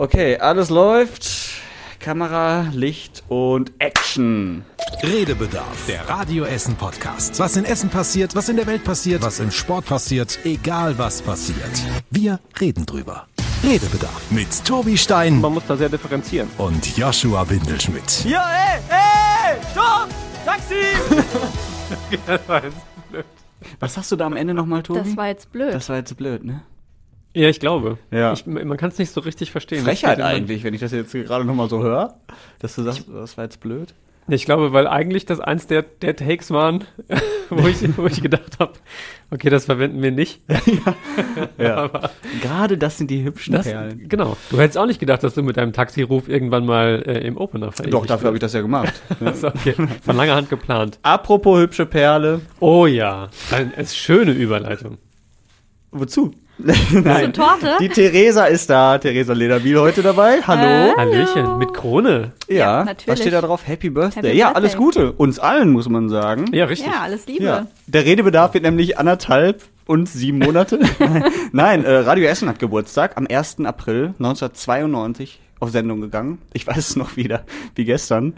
Okay, alles läuft. Kamera, Licht und Action. Redebedarf, der Radio Essen Podcast. Was in Essen passiert, was in der Welt passiert, was im Sport passiert, egal was passiert. Wir reden drüber. Redebedarf mit Tobi Stein Man muss da sehr differenzieren. und Joshua Windelschmidt. Ja, ey, ey, stopp! Taxi! Was hast du da am Ende nochmal, Tobi? Das war jetzt blöd. Das war jetzt blöd, ne? Ja, ich glaube. Ja. Ich, man kann es nicht so richtig verstehen. Frechheit eigentlich, wenn ich das jetzt gerade nochmal so höre. Dass du sagst, das war jetzt blöd. Ich glaube, weil eigentlich das eins der, der Takes waren, wo ich, wo ich gedacht habe, okay, das verwenden wir nicht. Ja. Aber Gerade das sind die hübschen das, Perlen. genau. Du hättest auch nicht gedacht, dass du mit deinem Taxiruf irgendwann mal äh, im Opener verewigt Doch, dafür habe ich das ja gemacht. das. Okay. Von langer Hand geplant. Apropos hübsche Perle. Oh ja, eine schöne Überleitung. Wozu? Bist du Torte? Die Theresa ist da. Theresa Lederbiel heute dabei. Hallo. Hallöchen, mit Krone. ja, Ja, was natürlich. steht da drauf? Happy Birthday. Happy ja, Birthday. alles Gute. Uns allen, muss man sagen. Ja, richtig. ja, alles Liebe. Ja. Der Redebedarf wird nämlich anderthalb und sieben Monate. Nein, äh, Radio Essen hat Geburtstag am 1. April 1992 auf Sendung gegangen. Ich weiß es noch wieder, wie gestern.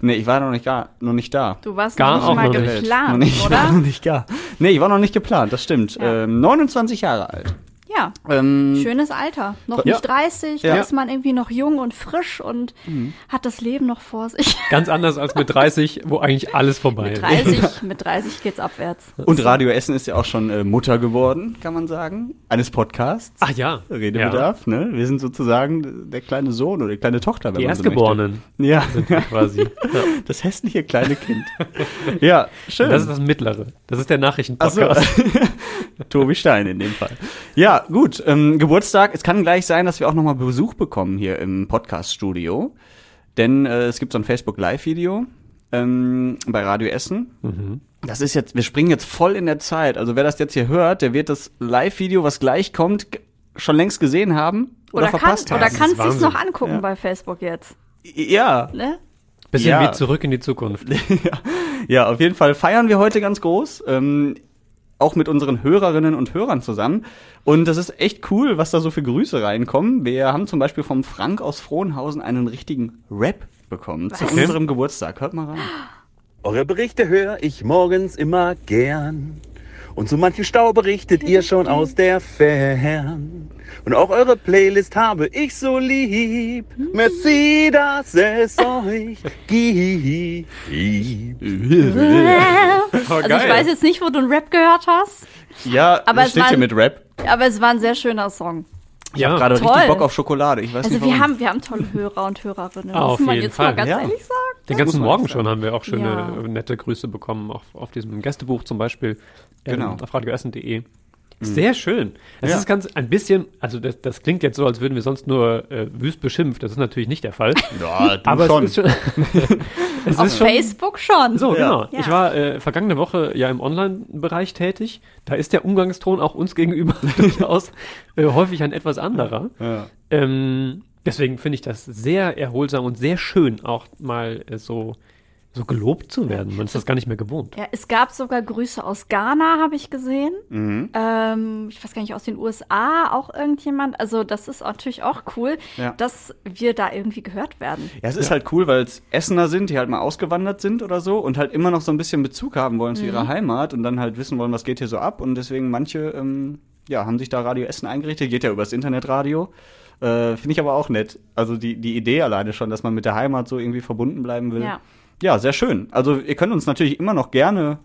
Nee, ich war noch nicht, gar, noch nicht da. Du warst Gar noch auch nicht mal noch nicht. geplant, noch nicht, ich war oder? noch nicht gar. Nee, ich war noch nicht geplant, das stimmt. Ja. Ähm, 29 Jahre alt. Ja, Ähm, schönes Alter. Noch Ja. nicht 30, Ja. da ist man irgendwie noch jung und frisch und hat das Leben noch vor sich. Ganz anders als mit 30, wo eigentlich alles vorbei Mit ist. 30, mit 30 geht's abwärts. und Radio Essen ist ja auch schon äh, Mutter geworden, kann man sagen, eines Podcasts. Ach ja. Redebedarf, ne? Wir sind sozusagen der kleine Sohn oder die kleine Tochter, wenn Die man so Erstgeborenen möchte. Ja, sind wir quasi. Ja. das hässliche kleine Kind. ja, schön. Das ist das Mittlere. Das ist der Ach so. Nachrichtenpodcast. Tobi Stein in dem Fall. Ja, gut. Ähm, Geburtstag. Es kann gleich sein, dass wir auch nochmal Besuch bekommen hier im Podcast-Studio. Denn äh, es gibt so ein Facebook-Live-Video ähm, bei Radio Essen. Mhm. Das ist jetzt, wir springen jetzt voll in der Zeit. Also wer das jetzt hier hört, der wird das Live-Video, was gleich kommt, schon längst gesehen haben oder, Oder, kann, verpasst oder haben. ist kannst du es noch angucken Ja. bei Facebook jetzt? Ja, Ne? Bisschen Ja. wie zurück in die Zukunft. Ja, auf jeden Fall feiern wir heute ganz groß. Ähm, auch mit unseren Hörerinnen und Hörern zusammen. Und das ist echt cool, was da so für Grüße reinkommen. Wir haben zum Beispiel vom Frank aus Frohnhausen einen richtigen Rap bekommen zu Okay. unserem Geburtstag. Hört mal rein. Eure Berichte höre ich morgens immer gern. Und so manchen Stau berichtet ihr schon aus der Fern. Und auch eure Playlist habe ich so lieb. Merci, dass es euch gibt. Also ich weiß jetzt nicht, wo du einen Rap gehört hast, Ja, Aber es steht war- hier mit Rap. aber es war ein sehr schöner Song. Ja, Gerade Toll. richtig Bock auf Schokolade. Ich weiß Also nicht wir haben, wir haben tolle Hörer und Hörerinnen. Ah, auf muss man jeden jetzt Fall. mal ganz Ja. ehrlich sagen. Den ganzen muss man Morgen schon haben wir auch schöne, Ja. äh, nette Grüße bekommen, auch auf diesem Gästebuch zum Beispiel, ähm, Genau. auf radioessen.de. Sehr schön. Es Ja. ist ganz ein bisschen, also das, das klingt jetzt so, als würden wir sonst nur äh, wüst beschimpft. Das ist natürlich nicht der Fall. Ja, du Aber schon. es ist schon. es Auf ist schon Facebook schon. So, Ja. genau. Ja. Ich war äh, vergangene Woche ja im Online-Bereich tätig. Da ist der Umgangston auch uns gegenüber durchaus äh, häufig ein etwas anderer. Ja. Ähm, deswegen finde ich das sehr erholsam und sehr schön, auch mal äh, so, so gelobt zu werden. Man ist das gar nicht mehr gewohnt. Ja, es gab sogar Grüße aus Ghana, habe ich gesehen. Mhm. Ähm, ich weiß gar nicht, aus den USA auch irgendjemand. Also das ist natürlich auch cool, Ja. dass wir da irgendwie gehört werden. Ja, es ist halt cool, weil es Essener sind, die halt mal ausgewandert sind oder so und halt immer noch so ein bisschen Bezug haben wollen zu ihrer Heimat und dann halt wissen wollen, was geht hier so ab. Und deswegen manche, ähm, ja, haben sich da Radio Essen eingerichtet, geht ja übers Internetradio. Äh, Finde ich aber auch nett. Also die, die Idee alleine schon, dass man mit der Heimat so irgendwie verbunden bleiben will. Ja. ja, sehr schön. Also ihr könnt uns natürlich immer noch gerne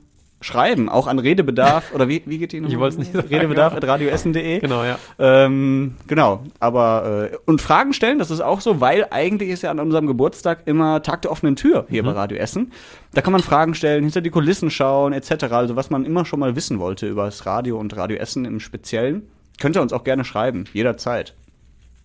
schreiben, auch an Redebedarf, oder wie, wie geht die Ich wollt's nicht sagen, Redebedarf at radioessen.de. Genau, ja. Ähm, genau, aber äh, und Fragen stellen, das ist auch so, weil eigentlich ist ja an unserem Geburtstag immer Tag der offenen Tür hier bei Radio Essen. Da kann man Fragen stellen, hinter die Kulissen schauen, etc. Also was man immer schon mal wissen wollte über das Radio und Radio Essen im Speziellen, könnt ihr uns auch gerne schreiben, jederzeit.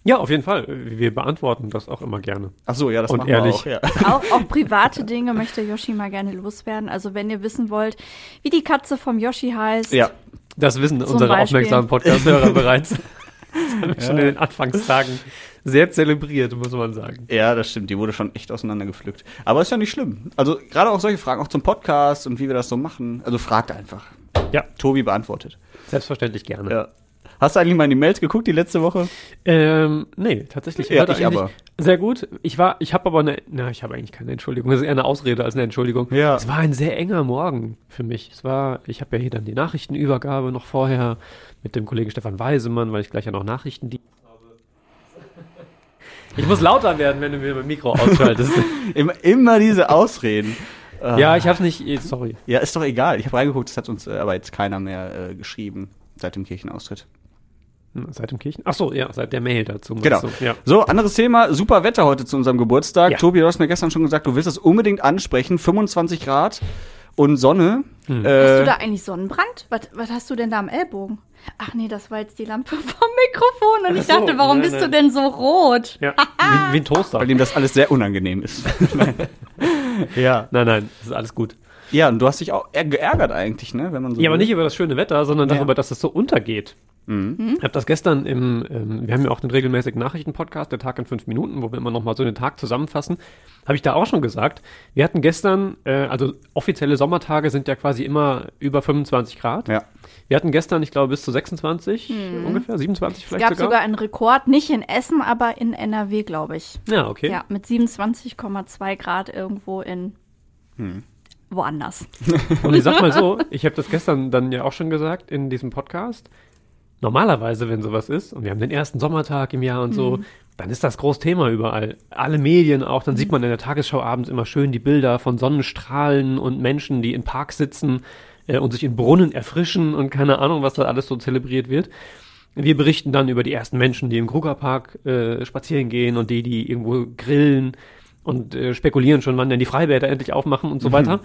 Ja, auf jeden Fall. Wir beantworten das auch immer gerne. Ach so, ja, das Und machen ehrlich. wir auch. Ja. Auch, auch private Dinge möchte Yoshi mal gerne loswerden. Also wenn ihr wissen wollt, wie die Katze vom Yoshi heißt, ja. Das wissen unsere Beispiel. aufmerksamen Podcast-Hörer bereits. Das haben wir schon in den Anfangstagen sehr zelebriert, muss man sagen. Ja, das stimmt. Die wurde schon echt auseinandergepflückt. Aber ist ja nicht schlimm. Also gerade auch solche Fragen, auch zum Podcast und wie wir das so machen. Also fragt einfach. Ja, Tobi beantwortet. selbstverständlich gerne. Ja. Hast du eigentlich mal in die Mails geguckt die letzte Woche? Ähm, nee, tatsächlich. Ja, ich aber. Sehr gut. Ich war, ich habe aber eine, na, ich habe eigentlich keine Entschuldigung. Das ist eher eine Ausrede als eine Entschuldigung. Ja. Es war ein sehr enger Morgen für mich. Es war, ich habe ja hier dann die Nachrichtenübergabe noch vorher mit dem Kollegen Stefan Weisemann, weil ich gleich ja noch Nachrichtendienst habe. Ich muss lauter werden, wenn du mir mein Mikro ausschaltest. Immer, immer diese Ausreden. ja, ich hab's nicht, eh, sorry. Ja, ist doch egal. Ich habe reingeguckt, das hat uns äh, aber jetzt keiner mehr äh, geschrieben seit dem Kirchenaustritt. Hm, Seit dem Kirchen? Ach so, ja, seit der Mail dazu. Genau. du? Ja. So, anderes Thema. Super Wetter heute zu unserem Geburtstag. Ja. Tobi, du hast mir gestern schon gesagt, du willst das unbedingt ansprechen. 25 Grad und Sonne. Hm. Äh, Hast du da eigentlich Sonnenbrand? Was, was hast du denn da am Ellbogen? Ach nee, das war jetzt die Lampe vom Mikrofon. Und ich so, dachte, warum nein, bist nein. du denn so rot? Ja, wie, wie ein Toaster. weil ihm das alles sehr unangenehm ist. ja. Nein, nein, das ist alles gut. Ja, und du hast dich auch geärgert eigentlich, ne? Wenn man so Ja, aber nicht über das schöne Wetter, sondern Ja. darüber, dass es so untergeht. Mhm. Ich habe das gestern im, ähm, wir haben ja auch den regelmäßigen Nachrichtenpodcast, der Tag in fünf Minuten, wo wir immer noch mal so den Tag zusammenfassen, habe ich da auch schon gesagt. Wir hatten gestern, äh, also offizielle Sommertage sind ja quasi immer über 25 Grad. Ja. Wir hatten gestern, ich glaube, bis zu 26 ungefähr, 27 Es vielleicht gab sogar. sogar einen Rekord, nicht in Essen, aber in NRW, glaube ich. ja, okay. Ja, mit 27,2 Grad irgendwo in woanders. Und ich sag mal so, ich habe das gestern dann ja auch schon gesagt in diesem Podcast. Normalerweise, wenn sowas ist, und wir haben den ersten Sommertag im Jahr und so, dann ist das groß Thema überall. Alle Medien auch, dann sieht man in der Tagesschau abends immer schön die Bilder von Sonnenstrahlen und Menschen, die in Parks sitzen äh, und sich in Brunnen erfrischen und keine Ahnung, was da alles so zelebriert wird. Wir berichten dann über die ersten Menschen, die im Krugerpark äh, spazieren gehen und die, die irgendwo grillen und äh, spekulieren schon, wann denn die Freibäder endlich aufmachen und so weiter.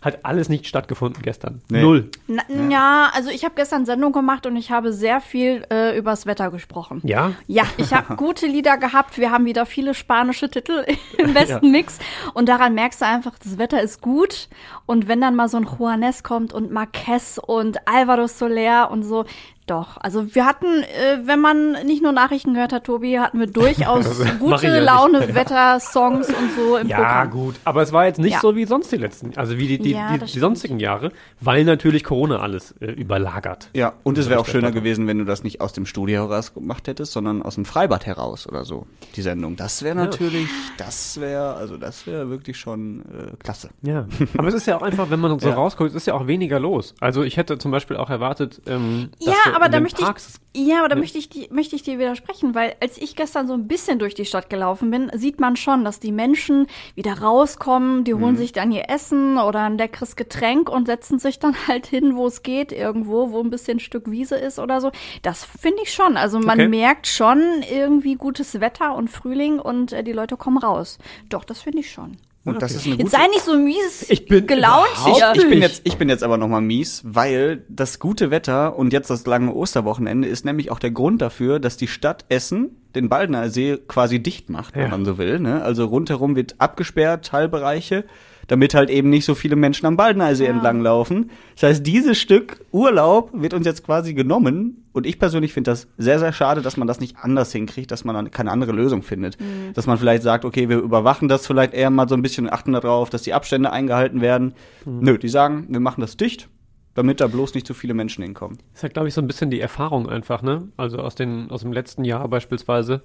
Hat alles nicht stattgefunden gestern. Nee. Null. Na, ja. also ich habe gestern Sendung gemacht und ich habe sehr viel äh, übers Wetter gesprochen. Ja? Ja, ich habe gute Lieder gehabt. Wir haben wieder viele spanische Titel im besten Mix. Und daran merkst du einfach, das Wetter ist gut. Und wenn dann mal so ein Juanes kommt und Marquez und Alvaro Soler und so, doch. Also wir hatten, äh, wenn man nicht nur Nachrichten gehört hat, Tobi, hatten wir durchaus gute ja nicht. Laune, Wetter-Songs und so im Ja, Programm. gut. Aber es war jetzt nicht Ja. so wie sonst die letzten, also wie die, die, Ja, die, die sonstigen Jahre, weil natürlich Corona alles äh, überlagert. Ja, und es wäre auch schöner gewesen, wenn du das nicht aus dem Studio heraus gemacht hättest, sondern aus dem Freibad heraus oder so, die Sendung. Das wäre natürlich, das wäre, also das wäre wirklich schon äh, klasse. Ja, aber es ist ja auch einfach, wenn man so Ja. rausguckt, es ist ja auch weniger los. Also ich hätte zum Beispiel auch erwartet, ähm, dass Ja, aber da möchte Parks ich, ja, aber da möchte ich, die, möchte ich dir widersprechen, weil als ich gestern so ein bisschen durch die Stadt gelaufen bin, sieht man schon, dass die Menschen wieder rauskommen, die Mhm. holen sich dann ihr Essen oder ein leckeres Getränk und setzen sich dann halt hin, wo es geht, irgendwo, wo ein bisschen Stück Wiese ist oder so. Das finde ich schon. Also man Okay. merkt schon irgendwie gutes Wetter und Frühling und äh, die Leute kommen raus. Doch, das finde ich schon. Und das ist eine Jetzt gute sei nicht so mies Ich bin gelaunt überhaupt hier. Ich bin jetzt, ich bin jetzt aber noch mal mies, weil das gute Wetter und jetzt das lange Osterwochenende ist nämlich auch der Grund dafür, dass die Stadt Essen den Baldener See quasi dicht macht, wenn Ja. man so will. Ne? Also rundherum wird abgesperrt, Teilbereiche, damit halt eben nicht so viele Menschen am Baldener See Ja. entlang laufen. Das heißt, dieses Stück Urlaub wird uns jetzt quasi genommen und ich persönlich finde das sehr, sehr schade, dass man das nicht anders hinkriegt, dass man dann keine andere Lösung findet. Dass man vielleicht sagt, okay, wir überwachen das vielleicht eher mal so ein bisschen und achten darauf, dass die Abstände eingehalten werden. Nö, die sagen, wir machen das dicht, damit da bloß nicht zu viele Menschen hinkommen. Das ist ja, glaube ich, so ein bisschen die Erfahrung einfach, ne? Also aus, den, aus dem letzten Jahr beispielsweise.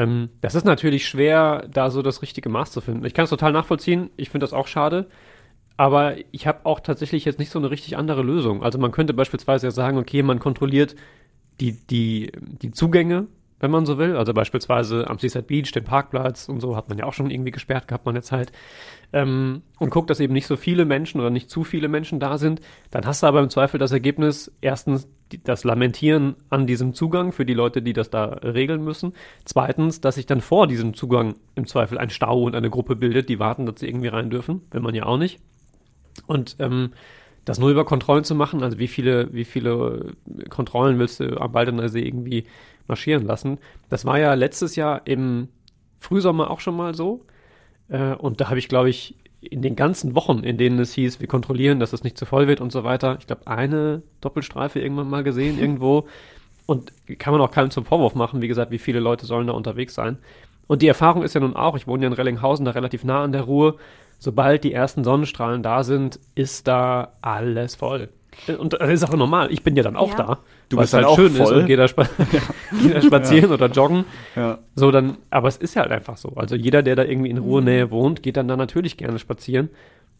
Ähm, das ist natürlich schwer, da so das richtige Maß zu finden. Ich kann es total nachvollziehen. Ich finde das auch schade. Aber ich habe auch tatsächlich jetzt nicht so eine richtig andere Lösung. Also man könnte beispielsweise ja sagen, okay, man kontrolliert die, die, die Zugänge, wenn man so will. Also beispielsweise am Seaside Beach, den Parkplatz und so hat man ja auch schon irgendwie gesperrt gehabt, man jetzt halt. Ähm, und guckt, dass eben nicht so viele Menschen oder nicht zu viele Menschen da sind. Dann hast du aber im Zweifel das Ergebnis, erstens das Lamentieren an diesem Zugang für die Leute, die das da regeln müssen. Zweitens, dass sich dann vor diesem Zugang im Zweifel ein Stau und eine Gruppe bildet, die warten, dass sie irgendwie rein dürfen, will man ja auch nicht. Und ähm, das nur über Kontrollen zu machen, also wie viele, wie viele Kontrollen willst du am Baldener See irgendwie marschieren lassen, das war ja letztes Jahr im Frühsommer auch schon mal so. Äh, und da habe ich, glaube ich, in den ganzen Wochen, in denen es hieß, wir kontrollieren, dass es nicht zu voll wird und so weiter, ich glaube, eine Doppelstreife irgendwann mal gesehen irgendwo. Und kann man auch keinem zum Vorwurf machen, wie gesagt, wie viele Leute sollen da unterwegs sein. Und die Erfahrung ist ja nun auch, ich wohne ja in Rellinghausen, da relativ nah an der Ruhr. Sobald die ersten Sonnenstrahlen da sind, ist da alles voll. Und das ist auch normal. Ich bin ja dann auch Ja. da. Du weil bist halt auch schön voll. ist und geh da, spa geh da spazieren oder joggen. Ja. So dann, aber es ist ja halt einfach so. Also jeder, der da irgendwie in Ruhenähe wohnt, geht dann da natürlich gerne spazieren.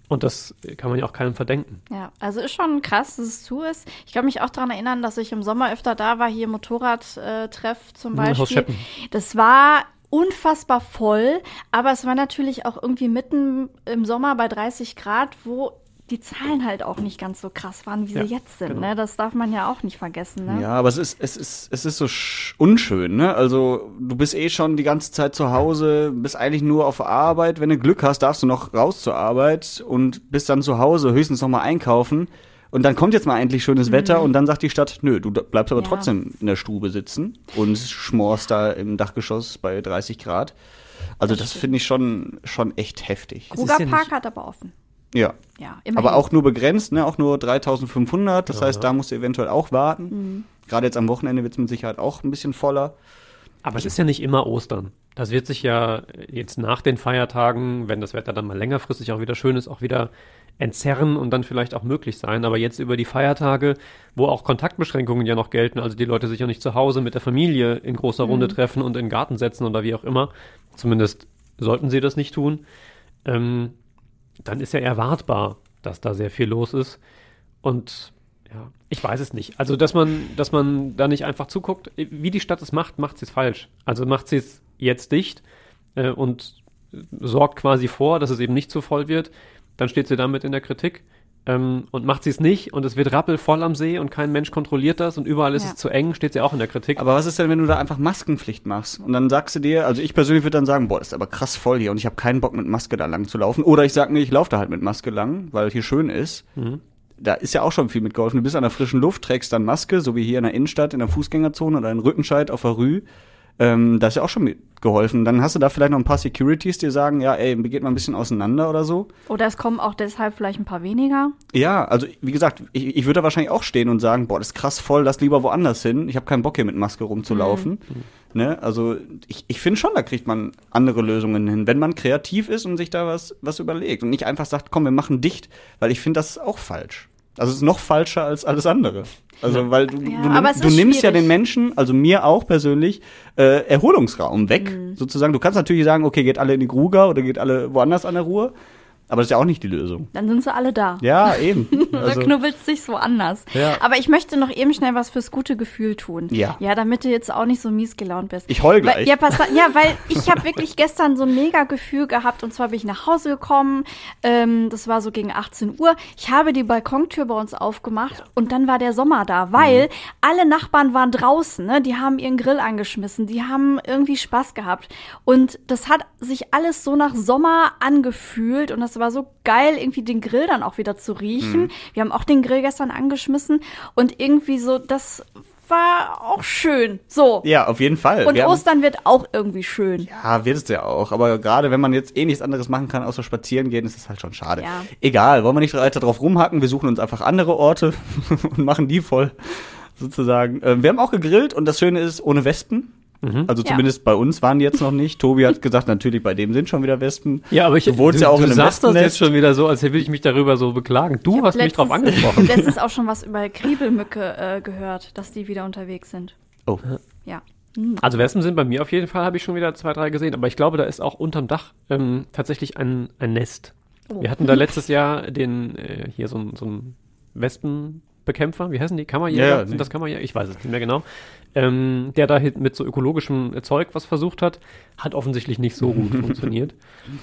Und das kann man ja auch keinem verdenken. Ja, also ist schon krass, dass es zu ist. Ich kann mich auch daran erinnern, dass ich im Sommer öfter da war, hier Motorradtreff zum Mhm, Beispiel. Das war unfassbar voll, aber es war natürlich auch irgendwie mitten im Sommer bei 30 Grad, wo die Zahlen halt auch nicht ganz so krass waren, wie Ja, sie jetzt sind. genau. Ne? Das darf man ja auch nicht vergessen. Ne? Ja, aber es ist, es ist, es ist so sch- unschön, ne? Also, du bist eh schon die ganze Zeit zu Hause, bist eigentlich nur auf Arbeit. Wenn du Glück hast, darfst du noch raus zur Arbeit und bist dann zu Hause, höchstens noch mal einkaufen. Und dann kommt jetzt mal endlich schönes Wetter und dann sagt die Stadt, nö, du bleibst aber Ja. trotzdem in der Stube sitzen und schmorst da im Dachgeschoss bei 30 Grad. Also, das finde ich schon, schon echt heftig. Kruger Park hat aber offen. Ja. Ja, immerhin. Aber auch nur begrenzt, ne? Auch nur 3500. Das Ja, heißt, ja. da musst du eventuell auch warten. Gerade jetzt am Wochenende wird es mit Sicherheit auch ein bisschen voller. Aber es ist ja nicht immer Ostern. Das wird sich ja jetzt nach den Feiertagen, wenn das Wetter dann mal längerfristig auch wieder schön ist, auch wieder entzerren und dann vielleicht auch möglich sein. Aber jetzt über die Feiertage, wo auch Kontaktbeschränkungen ja noch gelten, also die Leute sich ja nicht zu Hause mit der Familie in großer Runde treffen und in den Garten setzen oder wie auch immer, zumindest sollten sie das nicht tun, ähm, dann ist ja erwartbar, dass da sehr viel los ist. Und ja, ich weiß es nicht. Also, dass man, dass man da nicht einfach zuguckt, wie die Stadt es macht, macht sie es falsch. Also macht sie es jetzt dicht äh, und sorgt quasi vor, dass es eben nicht zu voll wird. Dann steht sie damit in der Kritik. Ähm, und macht sie es nicht und es wird rappelvoll am See und kein Mensch kontrolliert das und überall ist Ja. es zu eng, steht sie auch in der Kritik. Aber was ist denn, wenn du da einfach Maskenpflicht machst? Und dann sagst du dir, also ich persönlich würde dann sagen, boah, das ist aber krass voll hier und ich habe keinen Bock mit Maske da lang zu laufen. Oder ich sag mir, ich laufe da halt mit Maske lang, weil hier schön ist. Da ist ja auch schon viel mitgeholfen. Du bist an der frischen Luft, trägst dann Maske, so wie hier in der Innenstadt, in der Fußgängerzone oder in Rückenscheid auf der Rue. Ähm, da ist ja auch schon mitgeholfen. Dann hast du da vielleicht noch ein paar Securities, die sagen, ja, ey, geht mal ein bisschen auseinander oder so. Oder es kommen auch deshalb vielleicht ein paar weniger. Ja, also wie gesagt, ich, ich würde da wahrscheinlich auch stehen und sagen, boah, das ist krass voll, lass lieber woanders hin. Ich habe keinen Bock hier mit Maske rumzulaufen. Ne? Also ich, ich finde schon, da kriegt man andere Lösungen hin, wenn man kreativ ist und sich da was, was überlegt und nicht einfach sagt, komm, wir machen dicht, weil ich finde das ist auch falsch. Also es ist noch falscher als alles andere. Also weil du, Ja, du, nimm, du nimmst ja schwierig. den Menschen, also mir auch persönlich, äh, Erholungsraum weg. Mhm. Sozusagen, du kannst natürlich sagen, okay, geht alle in die Gruger oder geht alle woanders an der Ruhe, aber das ist ja auch nicht die Lösung. Dann sind sie alle da. Ja, eben. Also, knubbelst dich woanders. Ja. Aber ich möchte noch eben schnell was fürs gute Gefühl tun. Ja. Ja, damit du jetzt auch nicht so mies gelaunt bist. Ich heul gleich. Weil, ja, pass, ja, weil ich habe wirklich gestern so ein mega Gefühl gehabt. Und zwar bin ich nach Hause gekommen. Ähm, das war so gegen 18 Uhr. Ich habe die Balkontür bei uns aufgemacht und dann war der Sommer da, weil Mhm. alle Nachbarn waren draußen. Ne? Die haben ihren Grill angeschmissen. Die haben irgendwie Spaß gehabt. Und das hat sich alles so nach Sommer angefühlt. Und das war so geil, irgendwie den Grill dann auch wieder zu riechen. Mhm. Wir haben auch den Grill gestern angeschmissen. Und irgendwie so, das war auch schön. So. ja, auf jeden Fall. Und Wir haben- Ostern wird auch irgendwie schön. Ja, wird es ja auch. Aber gerade wenn man jetzt eh nichts anderes machen kann, außer spazieren gehen, ist es halt schon schade. Ja. Egal, wollen wir nicht weiter drauf rumhacken. Wir suchen uns einfach andere Orte und machen die voll, sozusagen. Ähm, wir haben auch gegrillt und das Schöne ist, ohne Wespen. Also Ja. zumindest bei uns waren die jetzt noch nicht. Tobi hat gesagt, natürlich bei dem sind schon wieder Wespen. Ja, aber ich, Du wohnst ja auch du in einem sagst das jetzt schon wieder so, als will ich mich darüber so beklagen. Du hast mich drauf letztens- angesprochen. letztens auch schon was über Kriebelmücke äh, gehört, dass die wieder unterwegs sind. Oh. Ja. Also Wespen sind bei mir auf jeden Fall, habe ich schon wieder zwei, drei gesehen. Aber ich glaube, da ist auch unterm Dach ähm, tatsächlich ein, ein Nest. Oh. Wir hatten da letztes Jahr den, äh, hier so ein, so ein Wespenbekämpfer, wie heißen die? Kammerjäger? Ja, ja, sind nee. das Kammerjäger? Ich weiß es nicht mehr genau. Ähm, der da hit- mit so ökologischem Zeug was versucht hat, hat offensichtlich nicht so gut funktioniert.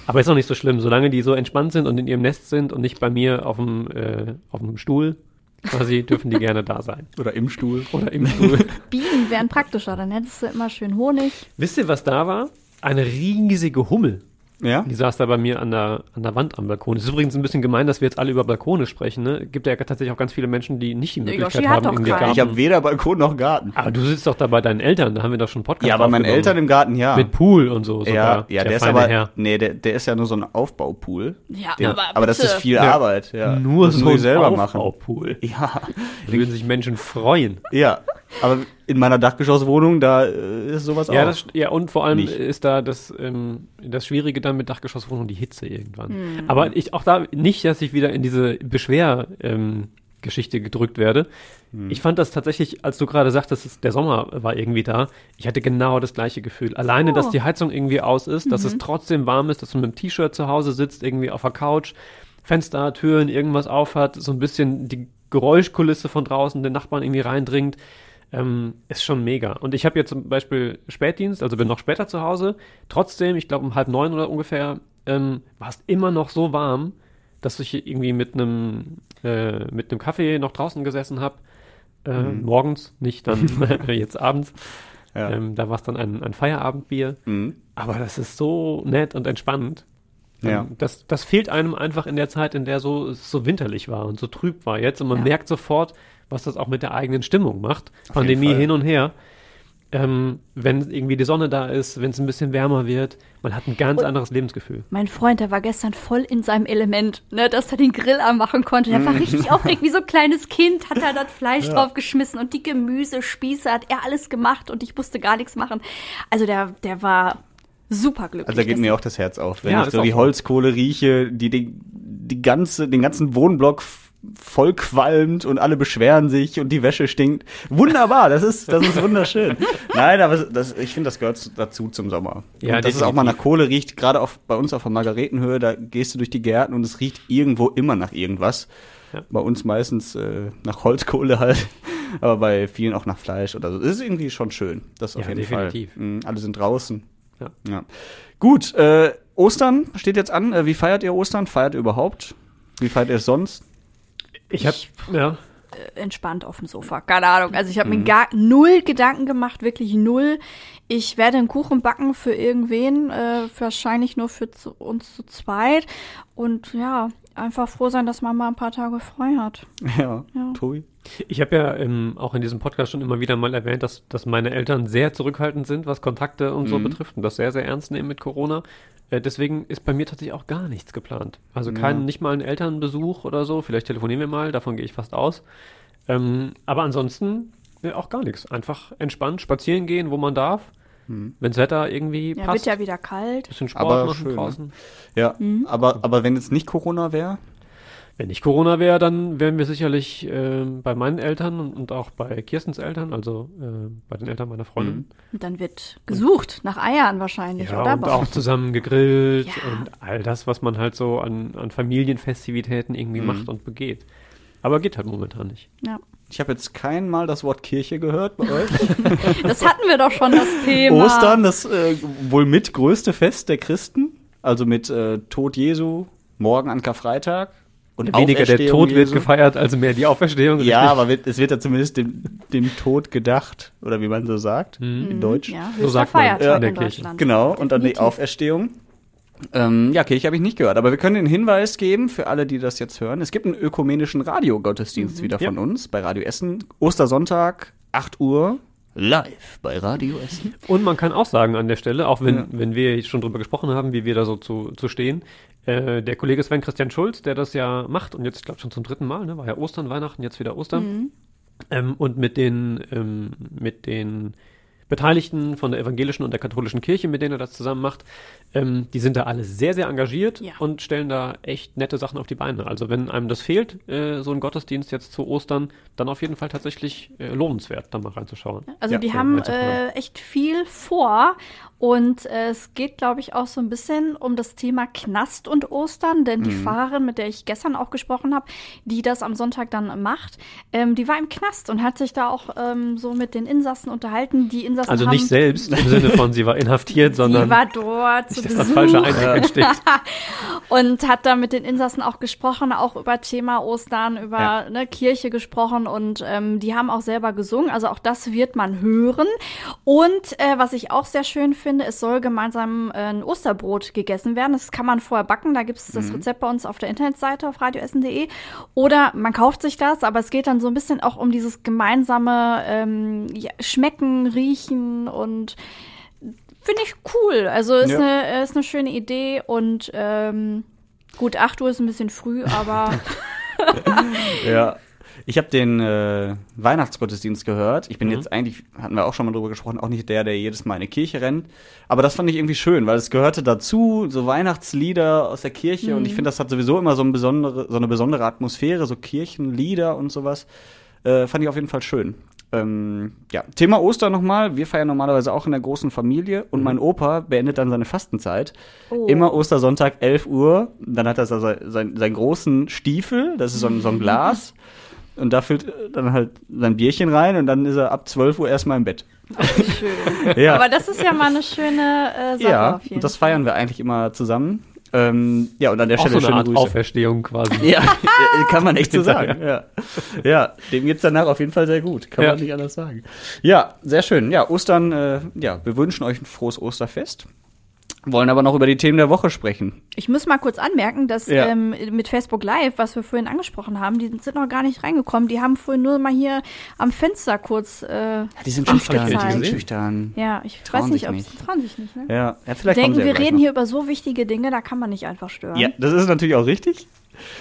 Aber ist auch nicht so schlimm, solange die so entspannt sind und in ihrem Nest sind und nicht bei mir auf dem, äh, auf dem Stuhl, quasi, dürfen die gerne da sein. Oder im Stuhl. Oder im Stuhl. Bienen wären praktischer, dann hättest du immer schön Honig. Wisst ihr, was da war? Eine riesige Hummel. Ja? Die saß da bei mir an der, an der Wand am Balkon. Es ist übrigens ein bisschen gemein, dass wir jetzt alle über Balkone sprechen. Ne? Gibt ja tatsächlich auch ganz viele Menschen, die nicht die Möglichkeit Yoshi haben, irgendwie keinen. Garten. Ich habe weder Balkon noch Garten. Aber du sitzt doch da bei deinen Eltern, da haben wir doch schon einen Podcast Ja, bei meinen. Eltern im Garten, ja. Mit Pool und so. ja, sogar. ja, der, ist feine aber, Herr. nee, der, der ist ja nur so ein Aufbaupool. Ja, Den, aber aber das ist viel Ja. Arbeit, ja. Nur Das so ein selber machen. Aufbaupool. Ja, Da würden sich Menschen freuen. ja. Aber in meiner Dachgeschosswohnung, da äh, ist sowas Ja, auch. das, ja, und vor allem Nicht. ist da das, ähm, das Schwierige dann mit Dachgeschosswohnung die Hitze irgendwann. Hm. Aber ich auch da nicht, dass ich wieder in diese Beschwer, ähm, Geschichte gedrückt werde. Ich fand das tatsächlich, als du gerade sagtest, es- der Sommer war irgendwie da, ich hatte genau das gleiche Gefühl. Alleine, dass Oh. die Heizung irgendwie aus ist, dass es trotzdem warm ist, dass du mit dem T-Shirt zu Hause sitzt, irgendwie auf der Couch, Fenster, Türen, irgendwas aufhat, so ein bisschen die Geräuschkulisse von draußen, den Nachbarn irgendwie reindringt, ähm, ist schon mega. Und ich habe jetzt zum Beispiel Spätdienst, also bin noch später zu Hause. Trotzdem, ich glaube um halb neun oder ungefähr, ähm, war es immer noch so warm, dass ich irgendwie mit einem äh, mit einem Kaffee noch draußen gesessen habe. Äh, Morgens, nicht dann jetzt abends. Ja. Ähm, da war es dann ein, ein Feierabendbier. Mhm. Aber das ist so nett und entspannend. Ja. Ähm, Das, das fehlt einem einfach in der Zeit, in der so, es so winterlich war und so trüb war jetzt. Und man Ja. merkt sofort, was das auch mit der eigenen Stimmung macht. jeden Pandemie hin und her. Ähm, wenn irgendwie die Sonne da ist, wenn es ein bisschen wärmer wird, man hat ein ganz anderes Lebensgefühl. Mein Freund, der war gestern voll in seinem Element, ne, dass er den Grill anmachen konnte. Der war richtig aufgeregt, wie so ein kleines Kind, hat er das Fleisch draufgeschmissen und die Gemüsespieße hat er alles gemacht und ich musste gar nichts machen. Also der, der war super glücklich. Also da geht mir auch das Herz auf, wenn Ja, ich so die. Holzkohle rieche, die, die, die ganze, den ganzen Wohnblock voll qualmt und alle beschweren sich und die Wäsche stinkt. Wunderbar, das ist, das ist wunderschön. Nein, aber das, ich finde, das gehört dazu zum Sommer. Ja, und dass es auch mal nach Kohle riecht, gerade auf, bei uns auf der Margaretenhöhe, da gehst du durch die Gärten und es riecht irgendwo immer nach irgendwas. Ja. Bei uns meistens äh, nach Holzkohle halt, aber bei vielen auch nach Fleisch oder so. Das ist irgendwie schon schön. Das auf Ja, jeden definitiv. Fall. Mhm, alle sind draußen. Ja. Ja. Gut, äh, Ostern steht jetzt an. Äh, wie feiert ihr Ostern? Feiert ihr überhaupt? Wie feiert ihr es sonst? Ich habe, ja, entspannt auf dem Sofa. Keine Ahnung. Also ich habe Mhm. mir gar null Gedanken gemacht, wirklich null. Ich werde einen Kuchen backen für irgendwen, äh, wahrscheinlich nur für zu, uns zu zweit. Und ja, einfach froh sein, dass man mal ein paar Tage frei hat. Ja, Ja. Tobi? Ich habe ja ähm, auch in diesem Podcast schon immer wieder mal erwähnt, dass, dass meine Eltern sehr zurückhaltend sind, was Kontakte und so Mhm. betrifft und das sehr, sehr ernst nehmen mit Corona. Äh, deswegen ist bei mir tatsächlich auch gar nichts geplant. Also kein, Ja. nicht mal ein Elternbesuch oder so. Vielleicht telefonieren wir mal, davon gehe ich fast aus. Ähm, aber ansonsten ja, auch gar nichts. Einfach entspannt spazieren gehen, wo man darf. Mhm. Wenn das Wetter irgendwie Ja, passt. wird ja wieder kalt. bisschen Sport Aber machen schön, ne? draußen. Ja, aber, aber wenn jetzt nicht Corona wäre? Wenn nicht Corona wäre, dann wären wir sicherlich ähm, bei meinen Eltern und, und auch bei Kirstens Eltern, also äh, bei den Eltern meiner Freundin. Und dann wird gesucht nach Eiern wahrscheinlich, Ja, oder? und auch zusammen gegrillt Ja. und all das, was man halt so an, an Familienfestivitäten irgendwie Mhm. macht und begeht. Aber geht halt momentan nicht. ja. Ich habe jetzt kein Mal das Wort Kirche gehört bei euch. Das hatten wir doch schon, das Thema. Ostern, das äh, wohl mit größte Fest der Christen. Also mit äh, Tod Jesu, morgen an Karfreitag. Und Weniger der Tod wird Jesu. gefeiert, als mehr die Auferstehung. Ja, richtig? aber wird, es wird ja zumindest dem, dem Tod gedacht, oder wie man so sagt, in Deutsch. Mhm. Ja, So sagt man ja, in der Kirche. Genau, und dann die. Auferstehung. Ähm, ja, Kirche habe ich nicht gehört, aber wir können den Hinweis geben für alle, die das jetzt hören. Es gibt einen ökumenischen Radiogottesdienst wieder von Ja. uns bei Radio Essen. Ostersonntag, 8 Uhr, live bei Radio Essen. Und man kann auch sagen an der Stelle, auch wenn, Ja. wenn wir jetzt schon drüber gesprochen haben, wie wir da so zu, zu stehen, äh, der Kollege Sven Christian Schulz, der das ja macht und jetzt, ich glaube schon zum dritten Mal, ne, war ja Ostern, Weihnachten, jetzt wieder Ostern. Mhm. Ähm, und mit den, ähm, mit den Beteiligten von der evangelischen und der katholischen Kirche, mit denen er das zusammen macht, ähm, die sind da alle sehr, sehr engagiert Ja. und stellen da echt nette Sachen auf die Beine. Also wenn einem das fehlt, äh, so ein Gottesdienst jetzt zu Ostern, dann auf jeden Fall tatsächlich äh, lohnenswert, da mal reinzuschauen. Also Ja, die haben äh, echt viel vor und äh, es geht, glaube ich, auch so ein bisschen um das Thema Knast und Ostern, denn Mhm. die Pfarrerin, mit der ich gestern auch gesprochen habe, die das am Sonntag dann macht, ähm, die war im Knast und hat sich da auch ähm, so mit den Insassen unterhalten. Die Insassen Also haben, nicht selbst im Sinne von, sie war inhaftiert, sondern war dort zu nicht, dass das Besuch falsche Eindruck entsteht. und hat da mit den Insassen auch gesprochen, auch über Thema Ostern, über Ja. ne, Kirche gesprochen und ähm, die haben auch selber gesungen. Also auch das wird man hören. Und äh, was ich auch sehr schön finde, es soll gemeinsam äh, ein Osterbrot gegessen werden. Das kann man vorher backen. Da gibt es das Rezept bei uns auf der Internetseite auf radioessen.de. Oder man kauft sich das, aber es geht dann so ein bisschen auch um dieses gemeinsame ähm, ja, Schmecken, Riechen und finde ich cool. Also ist, Ja. eine, ist eine schöne Idee und ähm, gut, 8 Uhr ist ein bisschen früh, aber Ja. Ich habe den äh, Weihnachtsgottesdienst gehört. Ich bin Mhm. jetzt eigentlich, hatten wir auch schon mal drüber gesprochen, auch nicht der, der jedes Mal in eine Kirche rennt. Aber das fand ich irgendwie schön, weil es gehörte dazu, so Weihnachtslieder aus der Kirche. Und ich finde, das hat sowieso immer so, ein besondere, so eine besondere Atmosphäre, so Kirchenlieder und sowas. Äh, fand ich auf jeden Fall schön. Ähm, ja, Thema Ostern nochmal. Wir feiern normalerweise auch in der großen Familie und mein Opa beendet dann seine Fastenzeit. Oh. Immer Ostersonntag, 11 Uhr. Dann hat er so sein, sein, seinen großen Stiefel, das ist so ein, so ein Glas. Und da füllt dann halt sein Bierchen rein und dann ist er ab 12 Uhr erstmal im Bett. Schön. Ja, Aber das ist ja mal eine schöne äh, Sache ja auf jeden und das feiern wir eigentlich immer zusammen. Ähm, ja, und an der Auch Stelle so eine Art Grüße. Auferstehung quasi. Ja, kann man echt so sagen. Ja. ja, dem geht's danach auf jeden Fall sehr gut. Kann Ja. man nicht anders sagen. Ja, sehr schön. Ja, Ostern, äh, ja, wir wünschen euch ein frohes Osterfest. Wollen aber noch über die Themen der Woche sprechen. Ich muss mal kurz anmerken, dass Ja. ähm, mit Facebook Live, was wir vorhin angesprochen haben, die sind noch gar nicht reingekommen. Die haben vorhin nur mal hier am Fenster kurz. Äh, Ja, die sind schüchtern. Die sind schüchtern. ja, ich Trauen weiß nicht, ob sie trauen sich nicht. Ne? Ja, ja vielleicht Denken, wir reden noch. hier über so wichtige Dinge, da kann man nicht einfach stören. Ja, das ist natürlich auch richtig.